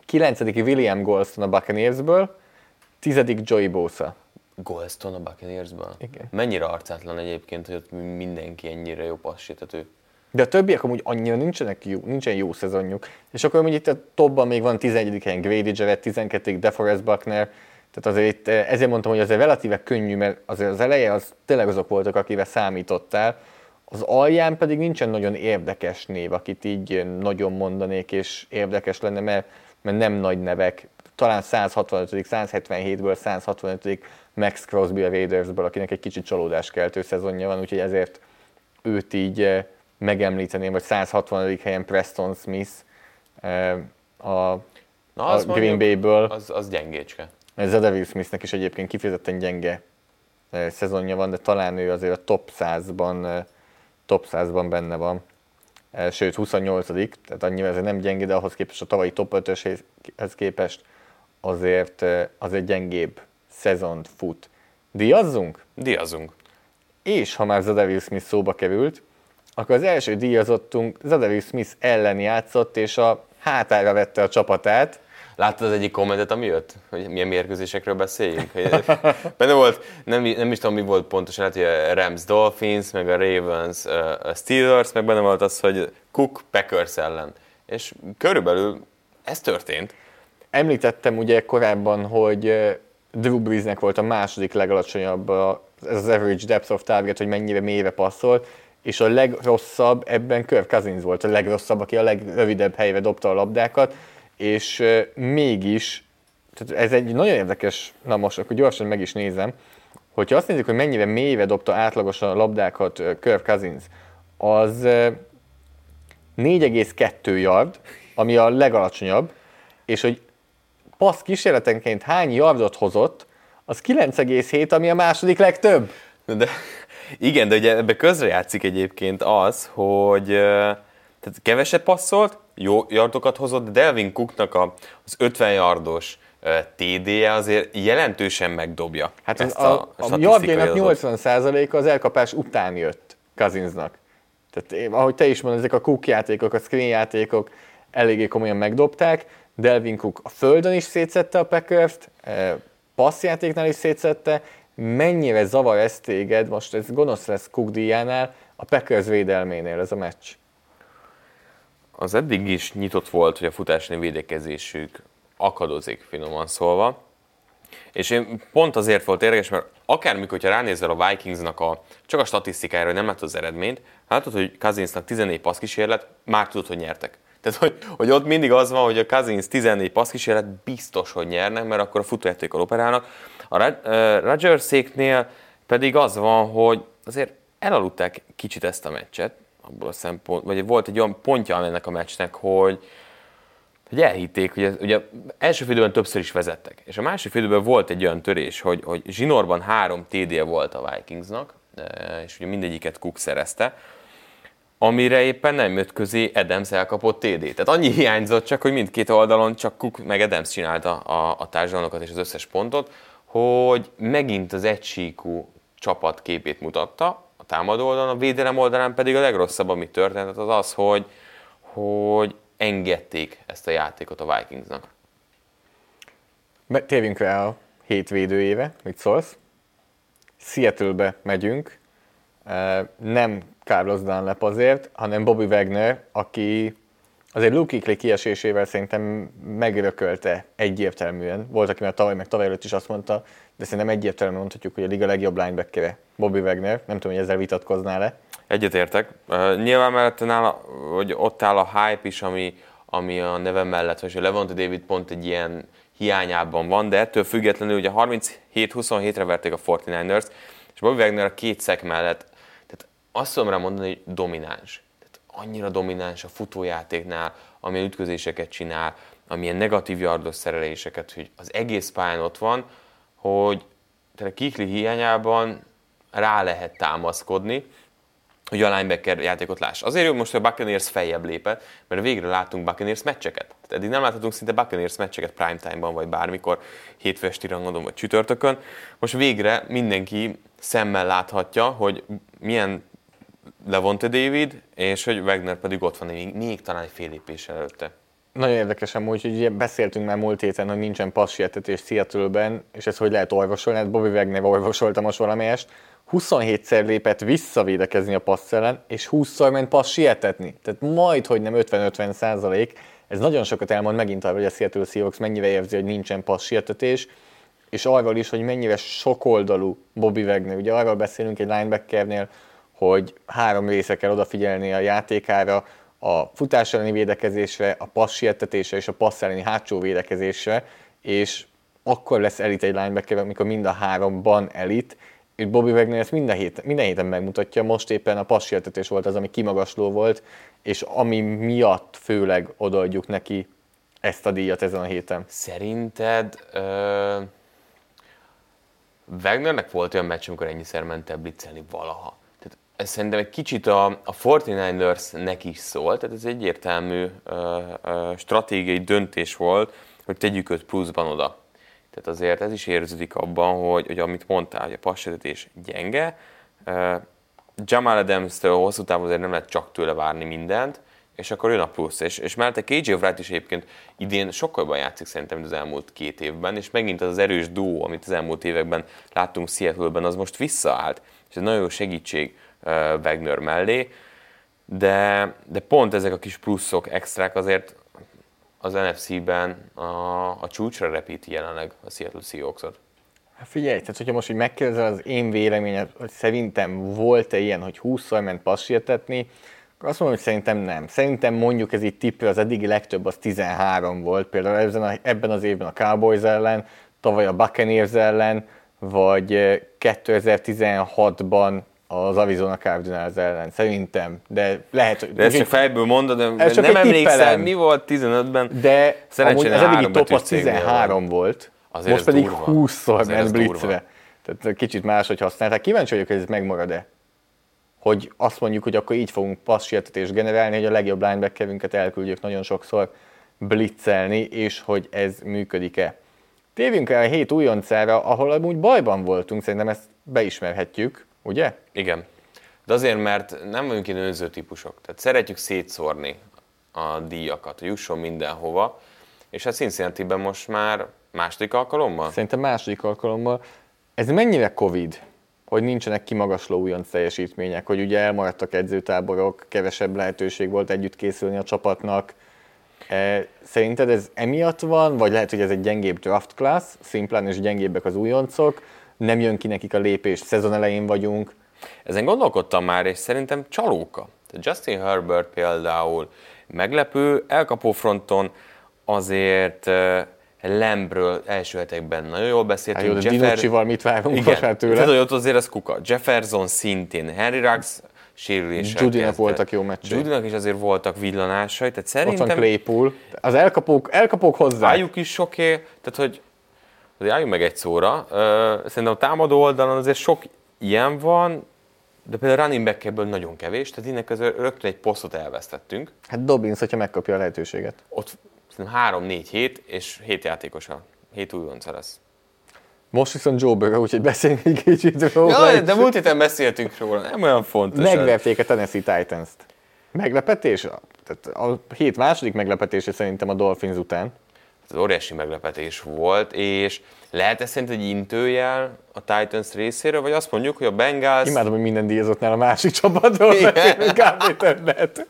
kilencedik William Golston a Buccaneersből, tizedik Joey Bosa. Golston a Buccaneersből? Igen. Mennyire arcátlan egyébként, hogy ott mindenki ennyire jó passítető. De a többiek amúgy annyira nincsenek jó, nincsen jó szezonjuk. És akkor mondjuk itt a topban még van 11. helyen Grady Jarrett, 12. DeForest Buckner, tehát azért itt, eh, ezért mondtam, hogy azért relatíve könnyű, mert azért az eleje az tényleg azok voltak, akivel számítottál. Az alján pedig nincsen nagyon érdekes név, akit így nagyon mondanék, és érdekes lenne, mert, mert nem nagy nevek. talán 165 177-ből 165 Max Crosby a Raidersből, akinek egy kicsit csalódás keltő szezonja van, úgyhogy ezért őt így eh, megemlíteném, vagy 160. helyen Preston Smith a, Na, a Green mondjuk, Bay-ből. Az, az gyengécske. Zadavil Smithnek is egyébként kifejezetten gyenge szezonja van, de talán ő azért a top 100-ban, eh, top 100-ban benne van. Sőt, 28 tehát annyira ez nem gyenge, de ahhoz képest a tavalyi top 5-öshez képest azért, eh, azért gyengébb szezont fut. Díjazzunk? Díjazunk. És ha már Zadavil Smith szóba került, akkor az első díjazottunk Zadavil Smith ellen játszott, és a hátára vette a csapatát. Láttad az egyik kommentet, ami jött? Hogy milyen mérkőzésekről beszéljünk? *laughs* Benne volt, nem, nem is tudom mi volt pontosan, hát hogy a Rams Dolphins, meg a Ravens a Steelers, meg benne volt az, hogy Cook Packers ellen. És körülbelül ez történt. Említettem ugye korábban, hogy Drew Breesnek volt a második legalacsonyabb ez az average depth of target, hogy mennyire mélyre passzol, és a legrosszabb ebben Kirk Cousins volt a legrosszabb, aki a legrövidebb helyre dobta a labdákat, és mégis, tehát ez egy nagyon érdekes, na most akkor gyorsan meg is nézem, hogyha azt nézzük, hogy mennyire mélyre dobta átlagosan a labdákat Kirk Cousins, az eh, 4,2 yard, ami a legalacsonyabb, és hogy passz kísérletenként hány yardot hozott, az 9,7, ami a második legtöbb. De, igen, de ugye ebbe közrejátszik egyébként az, hogy tehát kevesebb passzolt, jó yardokat hozott, de Delvin Cooknak a, az 50 yardos TD-je azért jelentősen megdobja. Hát ezt a, a, a yardjainak adatot. 80%-a az elkapás után jött Cousinsnak. Tehát én- ahogy te is mondod, ezek a Cook játékok, a screen játékok eléggé komolyan megdobták. Delvin Cook a földön is szétszette a Packers-t, eh, passzjátéknál is szétszette. Mennyire zavar ez téged, most ez gonosz lesz Cook díjánál, a Packers védelménél ez a meccs? Az eddig is nyitott volt, hogy a futásni védekezésük akadozik, finoman szólva. És én pont azért volt érdekes, mert akármikor, hogyha ránézel a Vikingsnak a, csak a statisztikára, hogy nem látod az eredményt, látod, hogy Cousinsnak 14 passzkísérlet, már tudod, hogy nyertek. Tehát, hogy, hogy ott mindig az van, hogy a Cousins 14 passzkísérlet biztos, hogy nyernek, mert akkor a futójátékkal operálnak. A ö, Rodgerséknél pedig az van, hogy azért elaludták kicsit ezt a meccset, abból a szempont, vagy volt egy olyan pontja ennek a meccsnek, hogy, hogy elhitték, hogy ez, ugye első félidőben többször is vezettek, és a másik félidőben volt egy olyan törés, hogy, hogy zsinórban három TD-je volt a Vikingsnak, és ugye mindegyiket Cook szerezte, amire éppen nem jött közé Adams elkapott TD. Tehát annyi hiányzott csak, hogy mindkét oldalon csak Cook meg Adams csinálta a, a társadalmakat és az összes pontot, hogy megint az egysíkú csapat képét mutatta a támadó oldalon, a védelem oldalán pedig a legrosszabb, ami történt, az az, hogy, hogy engedték ezt a játékot a Vikingsnak. Térjünk rá a hét védőjéve, mit szólsz? Seattle-be megyünk, nem Carlos Dunlap azért, hanem Bobby Wagner, aki azért Luke Kuechly kiesésével szerintem megörökölte egyértelműen. Volt, aki már tavaly, meg tavaly előtt is azt mondta, de szerintem egyértelműen mondhatjuk, hogy a liga legjobb linebackere Bobby Wagner. Nem tudom, hogy ezzel vitatkoznál-e. Egyetértek. Uh, nyilván mellett nála, hogy ott áll a hype is, ami, ami a neve mellett, hogy a Levante David pont egy ilyen hiányában van, de ettől függetlenül ugye 37-27-re verték a 49ers, és Bobby Wagner a két szek mellett, tehát azt tudom rá mondani, hogy domináns. Annyira domináns a futójátéknál, amilyen ütközéseket csinál, amilyen negatív yardos szereléseket, hogy az egész pályán ott van, hogy tehát a Kikli hiányában rá lehet támaszkodni, hogy a linebacker játékot láss. Azért jó most, hogy a Buccaneers feljebb lépett, mert végre látunk Buccaneers meccseket. Tehát eddig nem láthatunk szinte Buccaneers meccseket primetime-ban, vagy bármikor, hétfő esti rangodon, vagy csütörtökön. Most végre mindenki szemmel láthatja, hogy milyen Levonte David, és hogy Wagner pedig ott van még, még talán egy fél lépéssel előtte. Nagyon érdekes amúgy, hogy ugye beszéltünk már múlt héten, hogy nincsen passietetés Seattle-ben, és ez hogy lehet orvosolni, hát Bobby Wagner orvosolta most valamelyest. 27-szer lépett visszavédekezni a passz ellen, és 20-szor ment passz sietetni. Tehát majd, hogy nem 50-50 százalék. Ez nagyon sokat elmond megint arról, hogy a Seattle Seahawks mennyire érzi, hogy nincsen passz sietetés, és arról is, hogy mennyire sokoldalú Bobby Wagner. Ugye arról beszélünk egy linebackernél, hogy három része kell odafigyelni a játékára, a futás elleni védekezésre, a passz és a passz elleni hátsó védekezésre, és akkor lesz elit egy linebacker, amikor mind a háromban elit, és Bobby Wagner ezt minden héten, minden héten megmutatja, most éppen a passértetés volt az, ami kimagasló volt, és ami miatt főleg odaadjuk neki ezt a díjat ezen a héten. Szerinted uh, Wagnernek volt olyan meccs, amikor ennyiszer ment el blitzelni valaha? Ez szerintem egy kicsit a, a 49ers-nek is szólt, tehát ez egyértelmű uh, uh, stratégiai döntés volt, hogy tegyük őt pluszban oda. Tehát azért ez is érződik abban, hogy, hogy amit mondtál, hogy a passetetés gyenge, uh, Jamal Adams-től hosszú távon azért nem lehet csak tőle várni mindent, és akkor jön a plusz. És, és mellette KJ Wright is egyébként idén sokkal jobban játszik szerintem, mint az elmúlt két évben, és megint az, az erős duó, amit az elmúlt években láttunk Seattle-ben, az most visszaállt, és ez nagyon jó segítség Wagner mellé, de, de pont ezek a kis pluszok, extrák azért az NFC-ben a, a csúcsra repíti jelenleg a Seattle Seahawks-ot. Hát figyelj, tehát hogyha most így megkérdezel az én véleményem, hogy szerintem volt-e ilyen, hogy 20-szor ment passértetni, azt mondom, hogy szerintem nem. Szerintem mondjuk ez így tippő, az eddigi legtöbb az 13 volt, például ebben az évben a Cowboys ellen, tavaly a Buccaneers ellen, vagy 2016-ban az Arizona Cardinals ellen, szerintem. De lehet, hogy... De ezt csak fejből mondod, de ez nem emlékszem, mi volt 15-ben. De amúgy az eddigi top az 13 volt, Azért most pedig 20-szor ment blitzre. Tehát kicsit máshogy használták. Kíváncsi vagyok, hogy ez megmarad-e hogy azt mondjuk, hogy akkor így fogunk passzsértetést generálni, hogy a legjobb linebackerünket elküldjük nagyon sokszor blitzelni, és hogy ez működik-e. Tévünk el a hét újoncára, ahol amúgy bajban voltunk, szerintem ezt beismerhetjük, ugye? Igen. De azért, mert nem vagyunk ilyen önző típusok. Tehát szeretjük szétszórni a díjakat, hogy jusson mindenhova, és hát cincinnati most már második alkalommal? Szerintem második alkalommal. Ez mennyire Covid? hogy nincsenek kimagasló újonc teljesítmények, hogy ugye elmaradtak edzőtáborok, kevesebb lehetőség volt együtt készülni a csapatnak. E, szerinted ez emiatt van, vagy lehet, hogy ez egy gyengébb draft class, szimplán és gyengébbek az újoncok, nem jön ki nekik a lépés, szezon elején vagyunk. Ezen gondolkodtam már, és szerintem csalóka. Justin Herbert például meglepő, elkapó fronton azért Lembről első hetekben nagyon jól beszéltünk. Hát jó, de Jeffer... mit várunk Igen, most már tőle? Tehát, hogy ott azért az kuka. Jefferson szintén, Henry Ruggs sérüléssel Judynak voltak jó meccsek. Judynak is azért voltak villanásai, tehát szerintem... Ott van Claypool. Az elkapók, elkapók hozzá. Álljuk is soké, tehát hogy azért álljunk meg egy szóra. Szerintem a támadó oldalon azért sok ilyen van, de például running back nagyon kevés, tehát innen közül rögtön egy posztot elvesztettünk. Hát Dobbins, hogyha megkapja a lehetőséget. Ott szerintem 3-4 hét, és 7 játékosa, 7 újonca lesz. Most viszont Joe Burrow, úgyhogy beszéljünk egy kicsit róla. Ja, de múlt héten beszéltünk róla, nem olyan fontos. Megverték a Tennessee Titans-t. Meglepetés? Tehát a hét második meglepetése szerintem a Dolphins után. Ez óriási meglepetés volt, és lehet ez szerint egy intőjel a Titans részéről, vagy azt mondjuk, hogy a Bengals... Imádom, hogy minden díjazottnál a másik csapatról beszélünk, többet.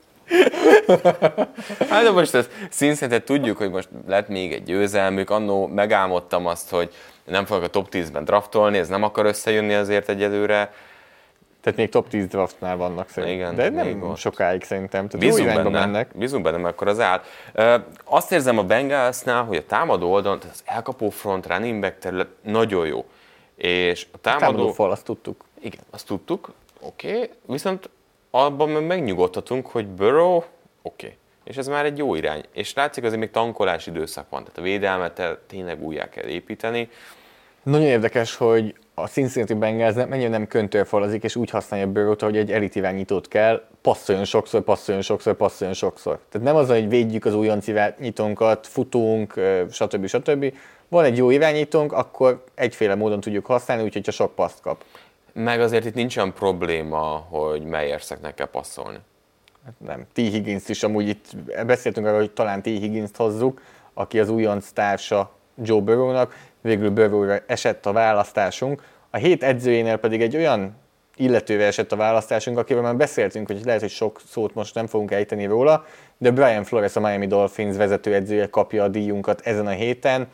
hát de most ezt színszinten tudjuk, hogy most lett még egy győzelmük. Annó megálmodtam azt, hogy nem fogok a top 10-ben draftolni, ez nem akar összejönni azért egyelőre. Tehát még top 10 draftnál vannak szerintem. Igen, de nem ott. sokáig szerintem. Tehát bízunk benne, mennek. Bízunk benne, mert akkor az áll. Azt érzem a Bengalsnál, hogy a támadó oldalon, tehát az elkapó front, running back terület nagyon jó. És a támadó... A támadó fal, azt tudtuk. Igen, azt tudtuk. Oké, okay. viszont abban meg megnyugodhatunk, hogy Burrow, oké, okay. és ez már egy jó irány. És látszik, azért még tankolás időszak van, tehát a védelmet tényleg újjá kell építeni. Nagyon érdekes, hogy a Cincinnati Bengals mennyire nem köntörfalazik, és úgy használja Burrow-t, hogy egy elit irányítót kell, passzoljon sokszor, passzoljon sokszor, passzoljon sokszor. Tehát nem az, hogy védjük az újonc irányítónkat, futunk, stb. stb. Van egy jó irányítónk, akkor egyféle módon tudjuk használni, úgyhogy csak sok paszt kap. Meg azért itt nincsen probléma, hogy Meyerseknek kell passzolni. Hát nem. T. higgins is amúgy itt beszéltünk arról, hogy talán T. Higgins-t hozzuk, aki az újonc társa Joe Burrow-nak, végül burrow esett a választásunk. A hét edzőjénél pedig egy olyan illetővel esett a választásunk, akivel már beszéltünk, hogy lehet, hogy sok szót most nem fogunk ejteni róla, de Brian Flores, a Miami Dolphins vezetőedzője kapja a díjunkat ezen a héten.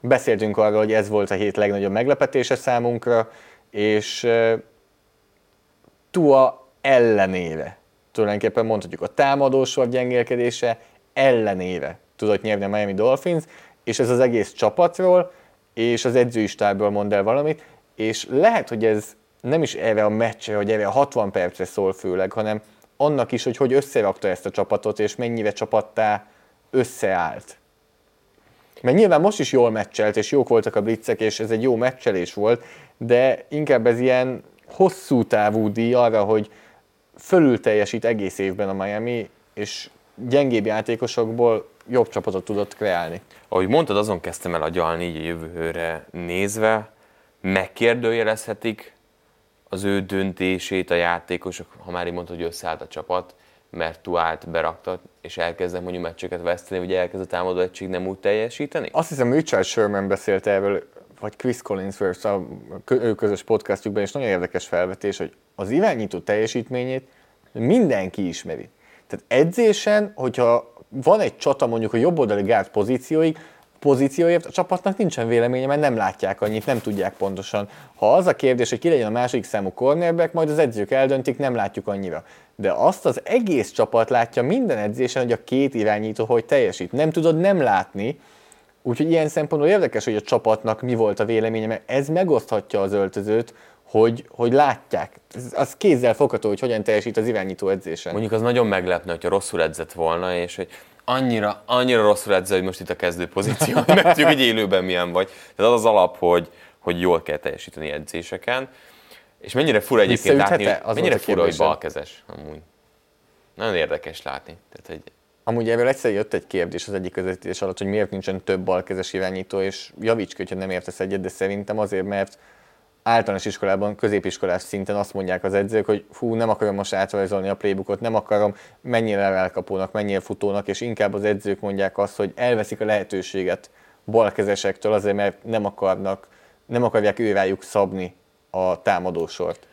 Beszéltünk arról, hogy ez volt a hét legnagyobb meglepetése számunkra, és Tua ellenére, tulajdonképpen mondhatjuk a támadósor gyengélkedése ellenére tudott nyerni a Miami Dolphins, és ez az egész csapatról, és az edzői stábról mond el valamit, és lehet, hogy ez nem is erre a meccsre, hogy erre a 60 percre szól főleg, hanem annak is, hogy hogy összerakta ezt a csapatot, és mennyire csapattá összeállt. Mert nyilván most is jól meccselt, és jók voltak a blitzek, és ez egy jó meccselés volt, de inkább ez ilyen hosszú távú díj arra, hogy fölül teljesít egész évben a Miami, és gyengébb játékosokból jobb csapatot tudott kreálni. Ahogy mondtad, azon kezdtem el agyalni így a jövőre nézve, megkérdőjelezhetik az ő döntését a játékosok, ha már így mondtad, hogy összeállt a csapat, mert Tuált berakta, és elkezdett mondjuk meccseket veszteni, vagy elkezd a támadó egység nem úgy teljesíteni? Azt hiszem, Richard Sherman beszélt erről, vagy Chris Collinsworth a ő közös podcastjukban, és nagyon érdekes felvetés, hogy az irányító teljesítményét mindenki ismeri. Tehát edzésen, hogyha van egy csata mondjuk a jobb oldali gárd pozícióig, pozícióért a csapatnak nincsen véleménye, mert nem látják annyit, nem tudják pontosan. Ha az a kérdés, hogy ki legyen a második számú cornerback, majd az edzők eldöntik, nem látjuk annyira. De azt az egész csapat látja minden edzésen, hogy a két irányító hogy teljesít. Nem tudod nem látni, úgyhogy ilyen szempontból érdekes, hogy a csapatnak mi volt a véleménye, mert ez megoszthatja az öltözőt, hogy, hogy látják. Ez, az kézzel fogható, hogy hogyan teljesít az irányító edzésen. Mondjuk az nagyon meglepne, hogyha rosszul edzett volna, és hogy annyira, annyira rosszul edzel, hogy most itt a kezdő pozíció, mert tudjuk, hogy élőben milyen vagy. Tehát az az alap, hogy, hogy jól kell teljesíteni edzéseken. És mennyire fura egyébként látni, hogy, mennyire fura, hogy balkezes amúgy. Nagyon érdekes látni. Tehát, hogy Amúgy ebből egyszer jött egy kérdés az egyik közvetítés alatt, hogy miért nincsen több balkezes irányító, és javíts ki, hogyha nem értesz egyet, de szerintem azért, mert általános iskolában, középiskolás szinten azt mondják az edzők, hogy fú, nem akarom most átrajzolni a playbookot, nem akarom mennyire elkapónak, mennyire futónak, és inkább az edzők mondják azt, hogy elveszik a lehetőséget balkezesektől azért, mert nem akarnak, nem akarják őrájuk szabni a támadósort.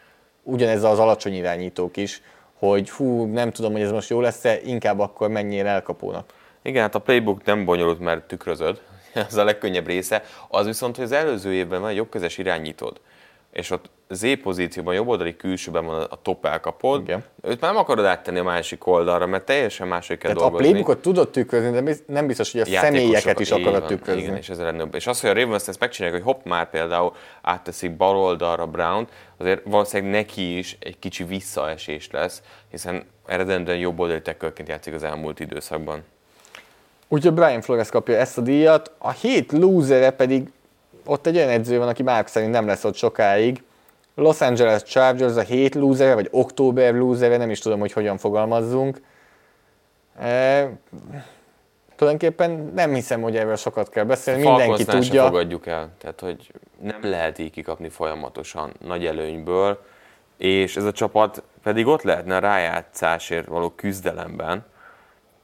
Ugyanez az alacsony irányítók is, hogy fú, nem tudom, hogy ez most jó lesz-e, inkább akkor menjél elkapónak. Igen, hát a playbook nem bonyolult, mert tükrözöd, *laughs* ez a legkönnyebb része. Az viszont, hogy az előző évben van egy jobbkezes irányítód, és ott Z pozícióban, jobb oldali külsőben van a top elkapod, Igen. őt már nem akarod áttenni a másik oldalra, mert teljesen máshogy kell Tehát dolgozni. a playbookot tudod tükrözni, de nem biztos, hogy a személyeket is akarod tükrözni. Igen, és ez lenne. És az, hogy a Ravens ezt megcsinálják, hogy hopp, már például átteszik bal oldalra Brown, azért valószínűleg neki is egy kicsi visszaesés lesz, hiszen eredendően jobb oldali tekkölként játszik az elmúlt időszakban. Úgyhogy Brian Flores kapja ezt a díjat, a hét losere pedig ott egy olyan edző van, aki már szerint nem lesz ott sokáig. Los Angeles Chargers a hét losere, vagy október losere, nem is tudom, hogy hogyan fogalmazzunk. E, tulajdonképpen nem hiszem, hogy erről sokat kell beszélni, a mindenki tudja. fogadjuk el, tehát hogy nem lehet így kikapni folyamatosan nagy előnyből, és ez a csapat pedig ott lehetne a rájátszásért való küzdelemben,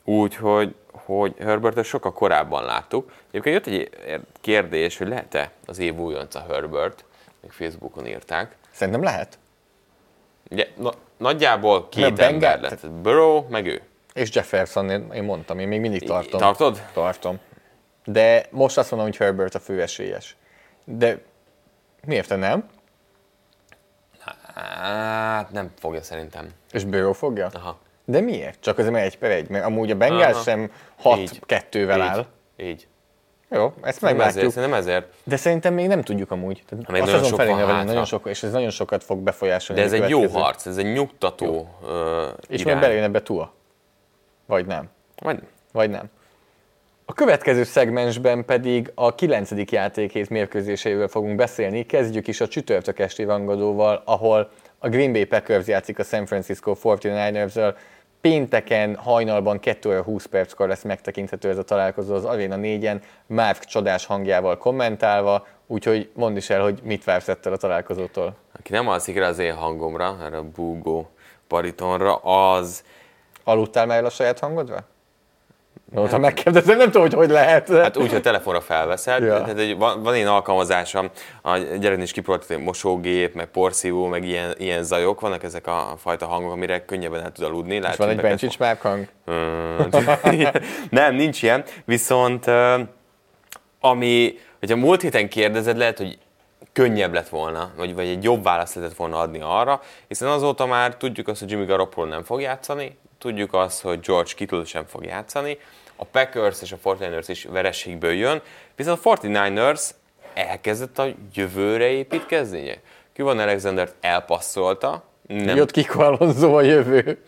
úgyhogy hogy Herbertet sokkal korábban láttuk. Egyébként jött egy kérdés, hogy lehet-e az év újonca Herbert, még Facebookon írták. Szerintem lehet. Ugye, na, nagyjából két Nem, ember lett, tehát Burrow, meg ő. És Jefferson, én mondtam, én még mindig tartom. Tartod? Tartom. De most azt mondom, hogy Herbert a fő esélyes. De miért te nem? Hát nem fogja szerintem. És Burrow fogja? Aha. De miért? Csak azért mert egy per egy, mert amúgy a Bengals sem 6-2-vel áll. Így. Jó, ezt nem meglátjuk. Ezért, nem ezért. De szerintem még nem tudjuk amúgy. Tehát még nagyon sok felé van nagyon sok, és ez nagyon sokat fog befolyásolni. De ez egy jó harc, ez egy nyugtató uh, És majd belejön ebbe Tua. Vagy nem. Vagy Vagy nem. A következő szegmensben pedig a 9. játékhét mérkőzéseiről fogunk beszélni. Kezdjük is a csütörtök esti rangadóval, ahol a Green Bay Packers játszik a San Francisco 49ers-ről. Pénteken hajnalban 2 óra 20 perckor lesz megtekinthető ez a találkozó az Arena 4-en, Márk csodás hangjával kommentálva, úgyhogy mondd is el, hogy mit vársz ettől a találkozótól. Aki nem alszik rá az én hangomra, erre a búgó baritonra, az... Aludtál már el a saját hangodra? No, ha megkérdezem, nem tudom, hogy hogy lehet. Hát úgy, hogy telefonra felveszed. Ja. Tehát egy, van, van én alkalmazásom, a gyerek is kipróbált, mosógép, meg porszívó, meg ilyen, ilyen zajok, vannak ezek a fajta hangok, amire könnyebben el tud aludni. Lehet, És van egy Bencsics már hang? *laughs* nem, nincs ilyen. Viszont ami, hogyha múlt héten kérdezed, lehet, hogy könnyebb lett volna, vagy, vagy egy jobb választ lehetett volna adni arra, hiszen azóta már tudjuk azt, hogy Jimmy Garoppolo nem fog játszani, tudjuk azt, hogy George Kittle sem fog játszani, a Packers és a 49ers is vereségből jön, viszont a 49ers elkezdett a jövőre építkezni. Ki van Alexander elpasszolta, nem. Jött Kiko Alonso a jövő.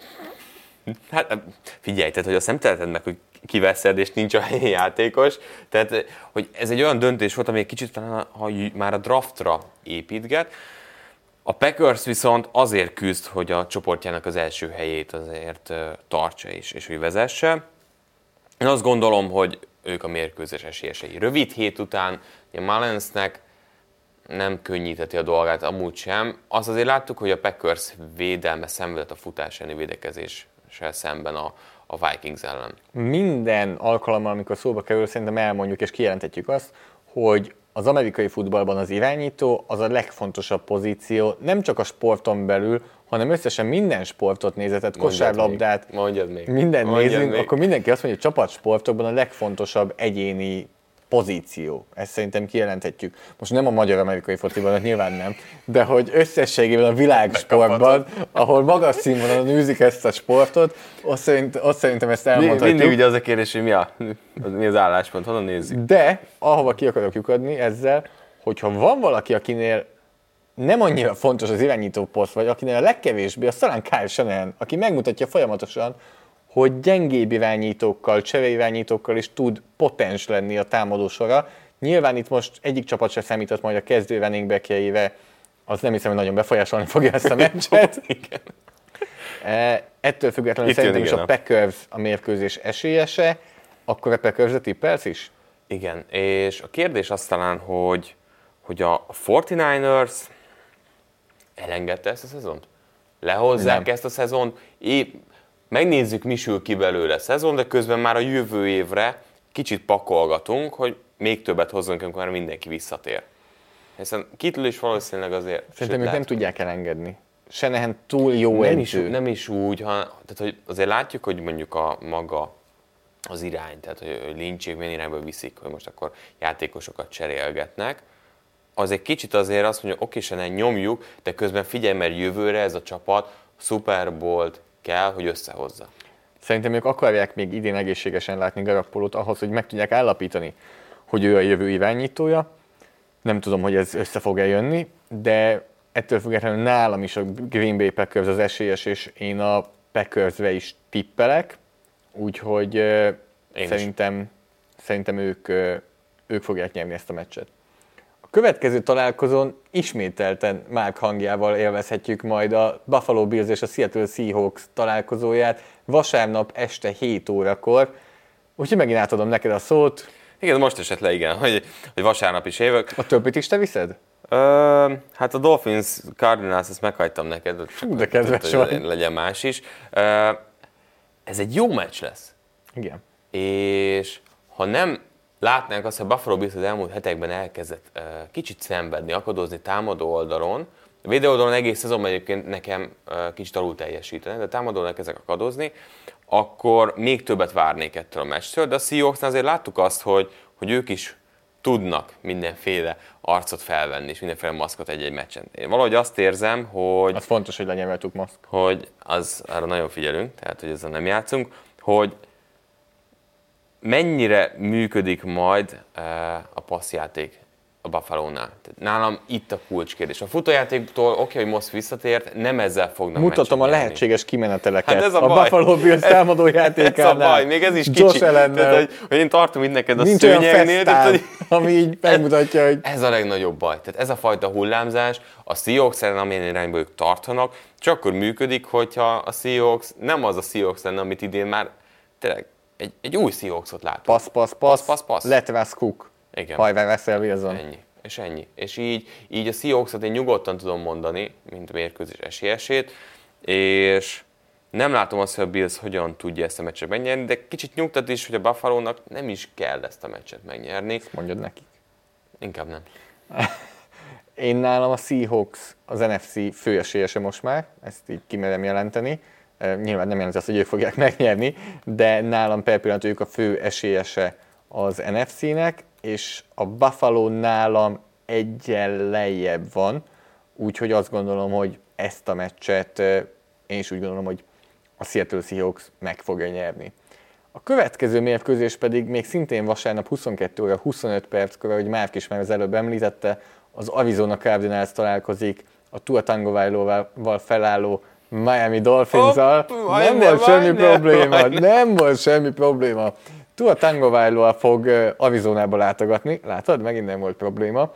Hát figyelj, tehát hogy azt nem teheted meg, hogy kiveszed, és nincs a helyi játékos. Tehát, hogy ez egy olyan döntés volt, ami egy kicsit talán ha már a draftra építget. A Packers viszont azért küzd, hogy a csoportjának az első helyét azért tartsa is, és hogy vezesse. Én azt gondolom, hogy ők a mérkőzés esélyesei. Rövid hét után a Mullensnek nem könnyíteti a dolgát, amúgy sem. Azt azért láttuk, hogy a Packers védelme szenvedett a futás elleni védekezéssel szemben a, a Vikings ellen. Minden alkalommal, amikor szóba kerül, szerintem elmondjuk és kijelentetjük azt, hogy az amerikai futballban az irányító az a legfontosabb pozíció, nem csak a sporton belül, hanem összesen minden sportot nézetett, kosárlabdát, Mondjad még. mindent nézünk, még. akkor mindenki azt mondja, hogy csapatsportokban a legfontosabb egyéni pozíció. Ezt szerintem kijelenthetjük. Most nem a magyar-amerikai fociban, hát nyilván nem, de hogy összességében a világsportban, ahol magas színvonalon űzik ezt a sportot, azt, szerint, azt szerintem ezt elmondhatjuk. Mindig ugye az a kérdés, hogy mi, a, mi az álláspont, honnan nézzük. De ahova ki akarok lyukadni ezzel, hogyha van valaki, akinél nem annyira fontos az irányító poszt, vagy akinél a legkevésbé, az talán Kyle Shanahan, aki megmutatja folyamatosan, hogy gyengébb irányítókkal, csereirányítókkal is tud potens lenni a támadósora. Nyilván itt most egyik csapat se számított majd a kezdő running backjeire, az nem hiszem, hogy nagyon befolyásolni fogja ezt a *laughs* meccset. igen. E, ettől függetlenül itt szerintem is a Packers a mérkőzés esélyese, akkor a packers tippelsz is? Igen, és a kérdés az talán, hogy, hogy a 49ers elengedte ezt a szezont? Lehozzák nem. ezt a szezont? Épp megnézzük, mi sül ki belőle szezon, de közben már a jövő évre kicsit pakolgatunk, hogy még többet hozzunk, amikor már mindenki visszatér. Hiszen Kittle is valószínűleg azért... Szerintem ők nem tudják elengedni. nehen túl jó nem is, nem is úgy, ha, tehát hogy azért látjuk, hogy mondjuk a maga az irány, tehát hogy, hogy lincsék milyen irányba viszik, hogy most akkor játékosokat cserélgetnek, az egy kicsit azért azt mondja, oké, se ne nyomjuk, de közben figyelj, mert jövőre ez a csapat Super Bowl-t kell, hogy összehozza. Szerintem ők akarják még idén egészségesen látni Garappolót ahhoz, hogy meg tudják állapítani, hogy ő a jövő irányítója. Nem tudom, hogy ez össze fog-e jönni, de ettől függetlenül nálam is a Green Bay Packers az esélyes, és én a packers is tippelek, úgyhogy én szerintem, szerintem ők, ők fogják nyerni ezt a meccset. Következő találkozón ismételten Mark hangjával élvezhetjük majd a Buffalo Bills és a Seattle Seahawks találkozóját vasárnap este 7 órakor. Úgyhogy megint átadom neked a szót. Igen, most esett le, igen, hogy, hogy vasárnap is évek. A többit is te viszed? Ö, hát a Dolphins Cardinals, ezt meghagytam neked, Fú, de kedves vagy. legyen más is. Ö, ez egy jó meccs lesz. Igen. És ha nem látnánk azt, hogy Buffalo Bills az elmúlt hetekben elkezdett kicsit szenvedni, akadozni támadó oldalon, a védő oldalon egész szezon egyébként nekem kicsit alul teljesíteni, de támadó elkezdek akadozni, akkor még többet várnék ettől a meccstől, de a seahawks azért láttuk azt, hogy, hogy ők is tudnak mindenféle arcot felvenni, és mindenféle maszkot egy-egy meccsen. Én valahogy azt érzem, hogy... Az fontos, hogy legyen velük maszk. Hogy az, arra nagyon figyelünk, tehát hogy ezzel nem játszunk, hogy mennyire működik majd eh, a passzjáték a Buffalo-nál. Nálam itt a kulcskérdés. A futójátéktól oké, okay, hogy most visszatért, nem ezzel fognak Mutatom a lehetséges kimeneteleket. Hát ez a, a baj. Buffalo Bills támadó játékánál. ez a baj, még ez is kicsi. Tehát, hogy, hogy, én tartom itt neked a Nincs szőnyegnél. Tehát, hogy, ami így megmutatja, hogy... Ez a legnagyobb baj. Tehát ez a fajta hullámzás, a Seahawks ellen, amilyen irányba ők tartanak, csak akkor működik, hogyha a Seahawks nem az a Seahawks lenne, amit idén már tényleg egy, egy új Seahawksot látunk. Pass, pass, pass, pass, pass. Letvász Cook. Igen. Hajvá veszel Wilson. Ennyi. És ennyi. És így, így a Seahawksot én nyugodtan tudom mondani, mint a mérkőzés esélyesét, és nem látom azt, hogy a Bills hogyan tudja ezt a meccset megnyerni, de kicsit nyugtat is, hogy a buffalo nem is kell ezt a meccset megnyerni. Ezt mondjad nekik. Inkább nem. *laughs* Én nálam a Seahawks az NFC főesélyese most már, ezt így kimerem jelenteni. Nyilván nem jelenti azt, hogy ők fogják *laughs* megnyerni, de nálam per pillanat ők a fő esélyese az NFC-nek, és a Buffalo nálam egyen lejjebb van, úgyhogy azt gondolom, hogy ezt a meccset én is úgy gondolom, hogy a Seattle Seahawks meg fogja nyerni. A következő mérkőzés pedig még szintén vasárnap 22 óra 25 perckor, hogy Márk is már az előbb említette, az Arizona Cardinals találkozik a Tua Tagovailoval felálló Miami Dolphins-al. Hopp, nem volt semmi majdnem, probléma, majdnem. nem volt semmi probléma. Tua Tagovailoa fog Arizonába látogatni, látod, megint nem volt probléma.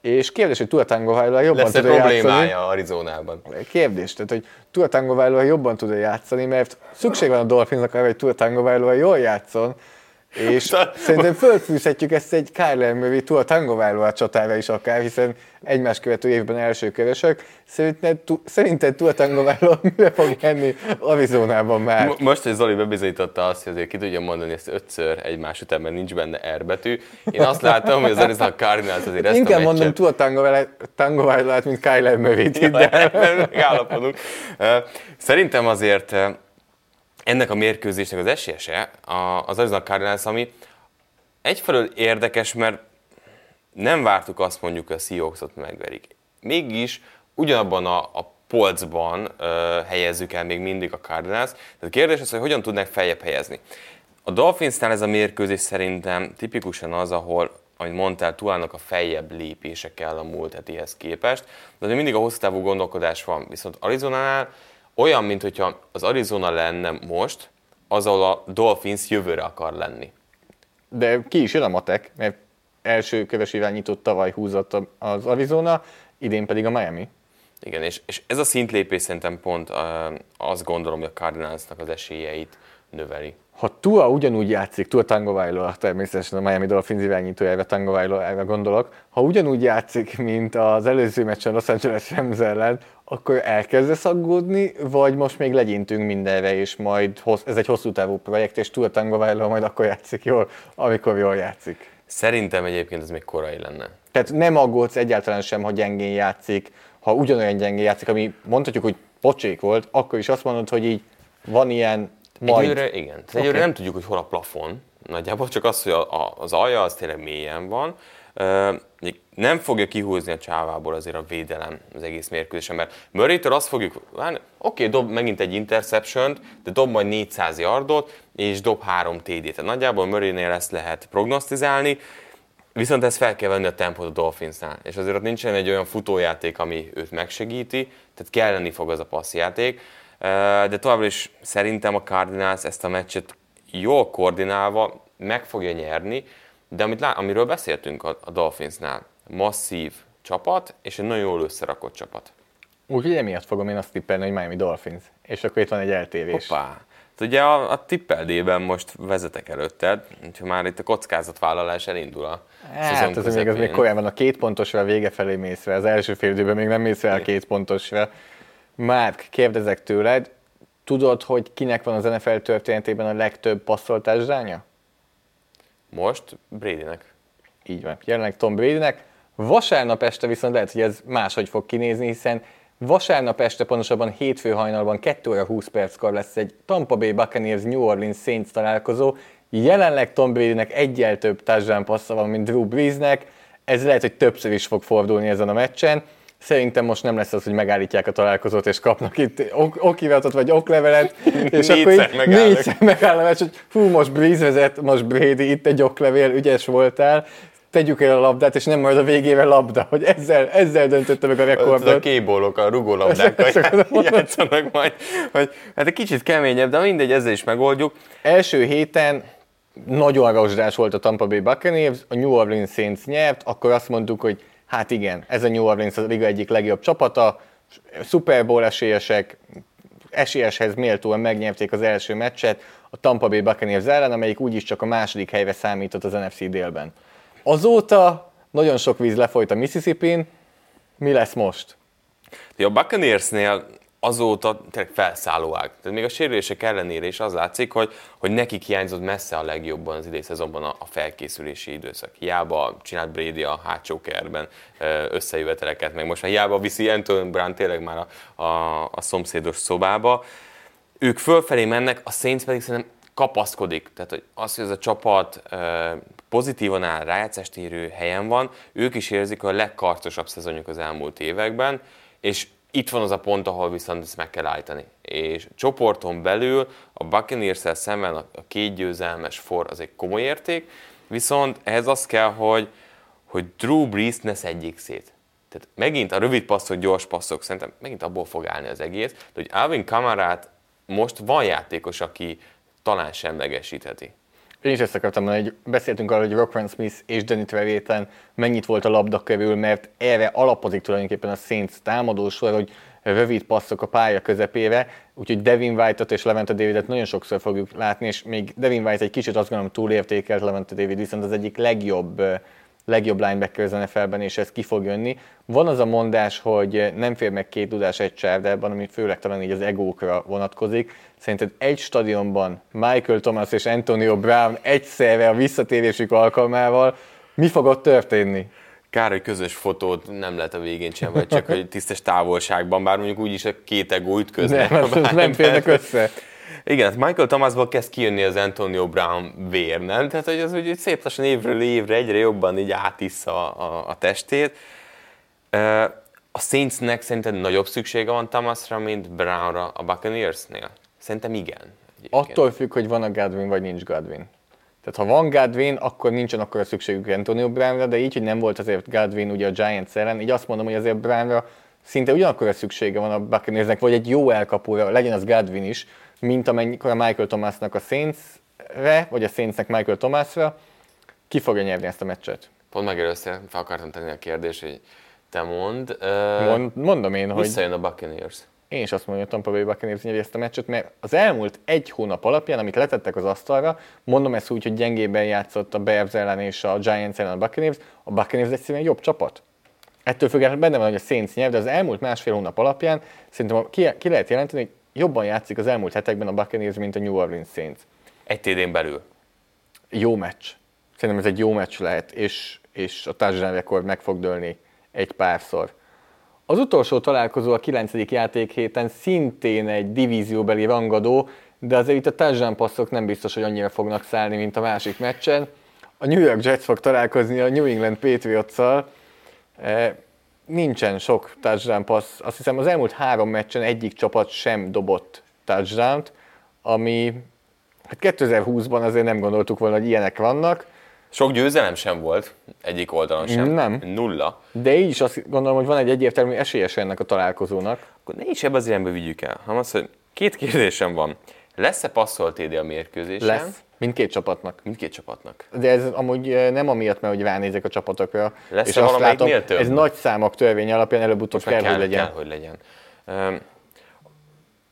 És kérdés, hogy Tua Tagovailoa jobban tud játszani. problémája Arizonában? Kérdés, tehát hogy Tua Tagovailoa jobban tud játszani, mert szükség van a Dolphinsnak arra, hogy Tua Tagovailoa jól játszon, és szerintem fölfűzhetjük ezt egy Kyler Murray Tua Tagovailoa csatára is akár, hiszen egymás követő évben első körösök. Szerinted, tu, szerinted Tua Tagovailoa mire fog menni Arizonában már? Mo- Most, hogy Zoli bebizonyította azt, hogy azért ki tudja mondani ezt ötször egymás után, mert nincs benne R betű. Én azt látom, hogy az Arizona Cardinals azért ezt Inkább a mondom. Tua Tagovailoa- Tagovailoa-t, mint Kyler Murray-t. Ja, megállapodunk. Ö, Szerintem azért ennek a mérkőzésnek az esélyese az Arizona Cardinals, ami egyfelől érdekes, mert nem vártuk azt mondjuk, hogy a Seahawksot megverik. Mégis ugyanabban a, a polcban ö, helyezzük el még mindig a Cardinals. Tehát a kérdés az, hogy hogyan tudnak feljebb helyezni. A Dolphinsnál ez a mérkőzés szerintem tipikusan az, ahol, ahogy mondtál, Tuának a feljebb lépése kell a múlt hetihez képest, de mindig a hosszú távú gondolkodás van. Viszont Arizonánál olyan, mint hogyha az Arizona lenne most, az, ahol a Dolphins jövőre akar lenni. De ki is jön a matek, mert első köves irányítót tavaly húzott az Arizona, idén pedig a Miami. Igen, és, és ez a szintlépés szerintem pont uh, azt gondolom, hogy a Cardinalsnak az esélyeit növeli. Ha Tua ugyanúgy játszik, Tua Tagovailoa, természetesen a Miami Dolphins irányítójára, Tagovailoa gondolok, ha ugyanúgy játszik, mint az előző meccsen Los Angeles Rams ellen, akkor elkezdesz aggódni, vagy most még legyintünk mindenre, és majd hossz, ez egy hosszú távú projekt, és Tua Tagovailoa majd akkor játszik jól, amikor jól játszik. Szerintem egyébként ez még korai lenne. Tehát nem aggódsz egyáltalán sem, ha gyengén játszik, ha ugyanolyan gyengén játszik, ami mondhatjuk, hogy pocsék volt, akkor is azt mondod, hogy így van ilyen majd. Egyőre igen. Egyőre Oké. nem tudjuk, hogy hol a plafon. Nagyjából csak az, hogy a, a, az alja az tényleg mélyen van. Nem fogja kihúzni a csávából azért a védelem az egész mérkőzésen, mert Murray-től azt fogjuk, hát, oké, dob megint egy interception de dob majd 400 yardot, és dob 3 TD-t. Tehát nagyjából Murray-nél ezt lehet prognosztizálni, Viszont ezt fel kell venni a tempót a Dolphinsnál, és azért ott nincsen egy olyan futójáték, ami őt megsegíti, tehát kelleni fog az a passzjáték, de továbbra is szerintem a Cardinals ezt a meccset jól koordinálva meg fogja nyerni, de amit lá- amiről beszéltünk a, a Dolphinsnál, masszív csapat, és egy nagyon jól összerakott csapat. Úgyhogy emiatt fogom én azt tippelni, hogy Miami Dolphins. És akkor itt van egy eltérés. Hoppá! Hát ugye a, a tippeldében most vezetek előtted, úgyhogy már itt a kockázatvállalás elindul a Hát ez még, az még van, a két pontosra a vége felé mész fel, az első fél időben még nem mész fel a két pontosra. Márk, kérdezek tőled, tudod, hogy kinek van az NFL történetében a legtöbb passzoltás zsánya? Most Bradynek. Így van. Jelenleg Tom Bradynek. Vasárnap este viszont lehet, hogy ez máshogy fog kinézni, hiszen vasárnap este, pontosabban hétfő hajnalban 2 óra 20 perckor lesz egy Tampa Bay Buccaneers New Orleans Saints találkozó. Jelenleg Tom Bradynek egyel több touchdown passza van, mint Drew Breesnek. Ez lehet, hogy többször is fog fordulni ezen a meccsen. Szerintem most nem lesz az, hogy megállítják a találkozót, és kapnak itt ok- okiratot vagy oklevelet, *laughs* és akkor így négyszer megáll a meccs, hogy fú, most Breeze vezet, most Brady, itt egy oklevél, ügyes voltál, tegyük el a labdát, és nem majd a végével labda, hogy ezzel, ezzel döntötte meg a Ez a rekordot. kébólok, a rugólabdákkal *laughs* játszanak majd. Hogy, hát egy kicsit keményebb, de mindegy, ezzel is megoldjuk. Első héten nagyon rozsdás volt a Tampa Bay Buccaneers, a New Orleans Saints nyert, akkor azt mondtuk, hogy hát igen, ez a New Orleans a liga egyik legjobb csapata, Super Bowl esélyesek, esélyeshez méltóan megnyerték az első meccset a Tampa Bay Buccaneers ellen, amelyik úgyis csak a második helyre számított az NFC délben. Azóta nagyon sok víz lefolyt a Mississippi-n, mi lesz most? A Buccaneersnél azóta tényleg felszálló ág. Tehát még a sérülések ellenére is az látszik, hogy, hogy nekik hiányzott messze a legjobban az idei szezonban a, a felkészülési időszak. Hiába csinált Brady a hátsó kerben összejöveteleket, meg most már hiába viszi Anton Brown tényleg már a, a, a szomszédos szobába. Ők fölfelé mennek, a Saints pedig szerintem kapaszkodik. Tehát hogy az, hogy ez a csapat pozitívan áll, rájátszást érő helyen van, ők is érzik a legkarcosabb szezonjuk az elmúlt években, és itt van az a pont, ahol viszont ezt meg kell állítani. És csoporton belül a buccaneers szemben a, két győzelmes for az egy komoly érték, viszont ehhez az kell, hogy, hogy Drew Brees ne szedjék szét. Tehát megint a rövid passzok, gyors passzok, szerintem megint abból fog állni az egész, de hogy Alvin Kamarát most van játékos, aki talán semlegesítheti. Én is ezt akartam mondani, hogy beszéltünk arról, hogy Rockman Smith és Danny Trevéten mennyit volt a labda körül, mert erre alapozik tulajdonképpen a Saints támadósor, hogy rövid passzok a pálya közepére, úgyhogy Devin White-ot és Levente Davidet nagyon sokszor fogjuk látni, és még Devin White egy kicsit azt gondolom túlértékelt, Levente David viszont az egyik legjobb legjobb linebacker az NFL-ben, és ez ki fog jönni. Van az a mondás, hogy nem fér meg két tudás egy csárdában, ami főleg talán így az egókra vonatkozik. Szerinted egy stadionban Michael Thomas és Antonio Brown egyszerre a visszatérésük alkalmával mi fog ott történni? Kár, hogy közös fotót nem lehet a végén sem, vagy csak hogy tisztes távolságban, bár mondjuk úgyis a két egó ütköznek. Nem, nem férnek össze. Igen, hát Michael Thomasból kezd kijönni az Antonio Brown vér, nem? Tehát, hogy az úgy szép lassan évről évre egyre jobban így átissza a, a, a testét. A Saintsnek szerintem nagyobb szüksége van Thomasra, mint Brownra a Buccaneersnél? Szerintem igen. Egyébként. Attól függ, hogy van a Godwin, vagy nincs Godwin. Tehát ha van Godwin, akkor nincsen akkor a szükségük Antonio Brownra, de így, hogy nem volt azért Godwin ugye a Giants ellen, így azt mondom, hogy azért Brownra szinte ugyanakkor a szüksége van a Buccaneersnek, vagy egy jó elkapóra, legyen az Godwin is, mint amennyikor a Michael Thomasnak a Saints-re, vagy a Saintsnek Michael Thomasra, ki fogja nyerni ezt a meccset? Pont megelőztél, fel akartam tenni a kérdést, hogy te mond. Uh, Mond, mondom én, hogy... Visszajön a Buccaneers. Én is azt mondom, hogy a Tampa Bay Buccaneers nyeri ezt a meccset, mert az elmúlt egy hónap alapján, amit letettek az asztalra, mondom ezt úgy, hogy gyengében játszott a Bears ellen és a Giants ellen a Buccaneers, a Buccaneers egyszerűen jobb csapat. Ettől függetlenül benne van, hogy a Saints nyer, de az elmúlt másfél hónap alapján szerintem ki, ki lehet jelenteni, hogy jobban játszik az elmúlt hetekben a Buccaneers, mint a New Orleans Saints. Egy td belül. Jó meccs. Szerintem ez egy jó meccs lehet, és, és a touchdown rekord meg fog dőlni egy párszor. Az utolsó találkozó a 9. játékhéten szintén egy divízióbeli rangadó, de azért itt a touchdown passzok nem biztos, hogy annyira fognak szállni, mint a másik meccsen. A New York Jets fog találkozni a New England Patriots-szal. E, nincsen sok touchdown passz. Azt hiszem az elmúlt három meccsen egyik csapat sem dobott touchdown ami hát 2020-ban azért nem gondoltuk volna, hogy ilyenek vannak. Sok győzelem sem volt egyik oldalon sem. Nem. Nulla. De így is azt gondolom, hogy van egy egyértelmű esélyes ennek a találkozónak. Akkor ne is ebbe az irányba vigyük el, hanem az, hogy két kérdésem van. Lesz-e passzolt TD a mérkőzésen? Lesz. Mindkét csapatnak. Mindkét csapatnak. De ez amúgy nem amiatt, mert hogy ránézek a csapatokra. Lesz és azt látom, több? ez nagy számok törvény alapján előbb-utóbb kell, kell, hogy legyen. Kell, hogy legyen. Um,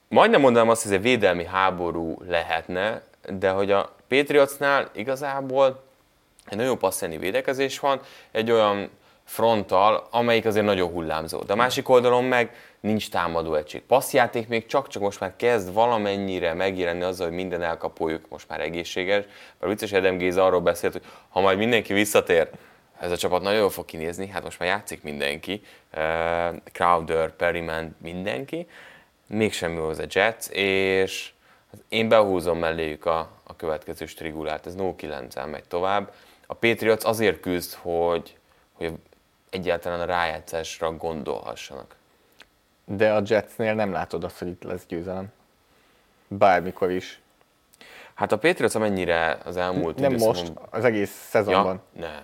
majdnem mondanám azt, hogy ez egy védelmi háború lehetne, de hogy a Patriotsnál igazából egy nagyon passzeni védekezés van, egy olyan fronttal, amelyik azért nagyon hullámzó. De a másik oldalon meg nincs támadó egység. Passzjáték még csak-csak most már kezd valamennyire megjelenni azzal, hogy minden elkapoljuk most már egészséges. Mert vicces Edem Géza arról beszélt, hogy ha majd mindenki visszatér, ez a csapat nagyon jól fog kinézni, hát most már játszik mindenki, Crowder, Perryman, mindenki, mégsem jó az a Jets, és én behúzom melléjük a, a következő strigulát, ez no 9 megy tovább. A Patriots azért küzd, hogy, hogy egyáltalán a rájátszásra gondolhassanak. De a Jetsnél nem látod azt, hogy itt lesz győzelem. Bármikor is. Hát a Patriots amennyire az elmúlt Nem most, az egész szezonban. Ja, nem.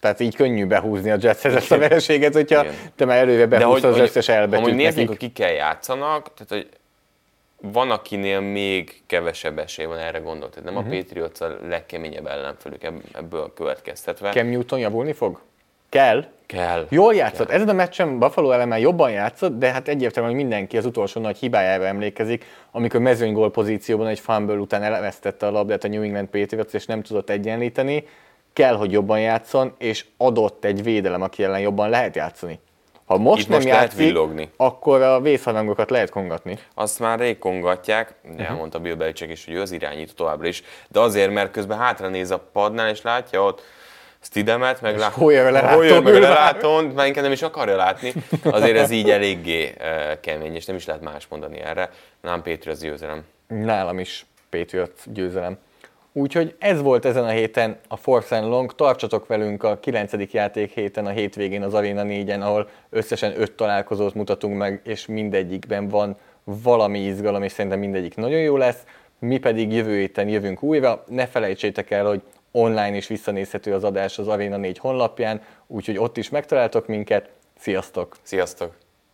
Tehát így könnyű behúzni a Jetshez ezt a vereséget, hogyha Igen. te már előre behúzod az hogy, összes elbetűt Amúgy nézzük, hogy kikkel játszanak, tehát hogy van, akinél még kevesebb esély van, erre gondolt. Tehát nem uh-huh. a mhm. Patriots a legkeményebb ellenfelük ebből következtetve. Cam Newton javulni fog? Kell. Kell. Jól játszott. Kell. Ezen a meccsen Buffalo elemmel jobban játszott, de hát egyértelműen mindenki az utolsó nagy hibájára emlékezik, amikor mezőnygól pozícióban egy fumble után elvesztette a labdát a New England Patriots, és nem tudott egyenlíteni. Kell, hogy jobban játszon, és adott egy védelem, aki ellen jobban lehet játszani. Ha most Itt nem most játszik, lehet villogni. akkor a vészharangokat lehet kongatni. Azt már rég kongatják, uh-huh. elmondta Bill Belichick is, hogy ő az irányító továbbra is, de azért, mert közben hátra néz a padnál, és látja ott Stidemet, meg lá... Hoyer meg lelátón, már inkább nem is akarja látni. *laughs* Azért ez így eléggé uh, kemény, és nem is lehet más mondani erre. Nem Patriots győzelem. Nálam is Patriots győzelem. Úgyhogy ez volt ezen a héten a Force and Long. Tartsatok velünk a 9. játék héten a hétvégén az Arena 4-en, ahol összesen 5 találkozót mutatunk meg, és mindegyikben van valami izgalom, és szerintem mindegyik nagyon jó lesz. Mi pedig jövő héten jövünk újra. Ne felejtsétek el, hogy online is visszanézhető az adás az Arena 4 honlapján, úgyhogy ott is megtaláltok minket. Sziasztok! Sziasztok!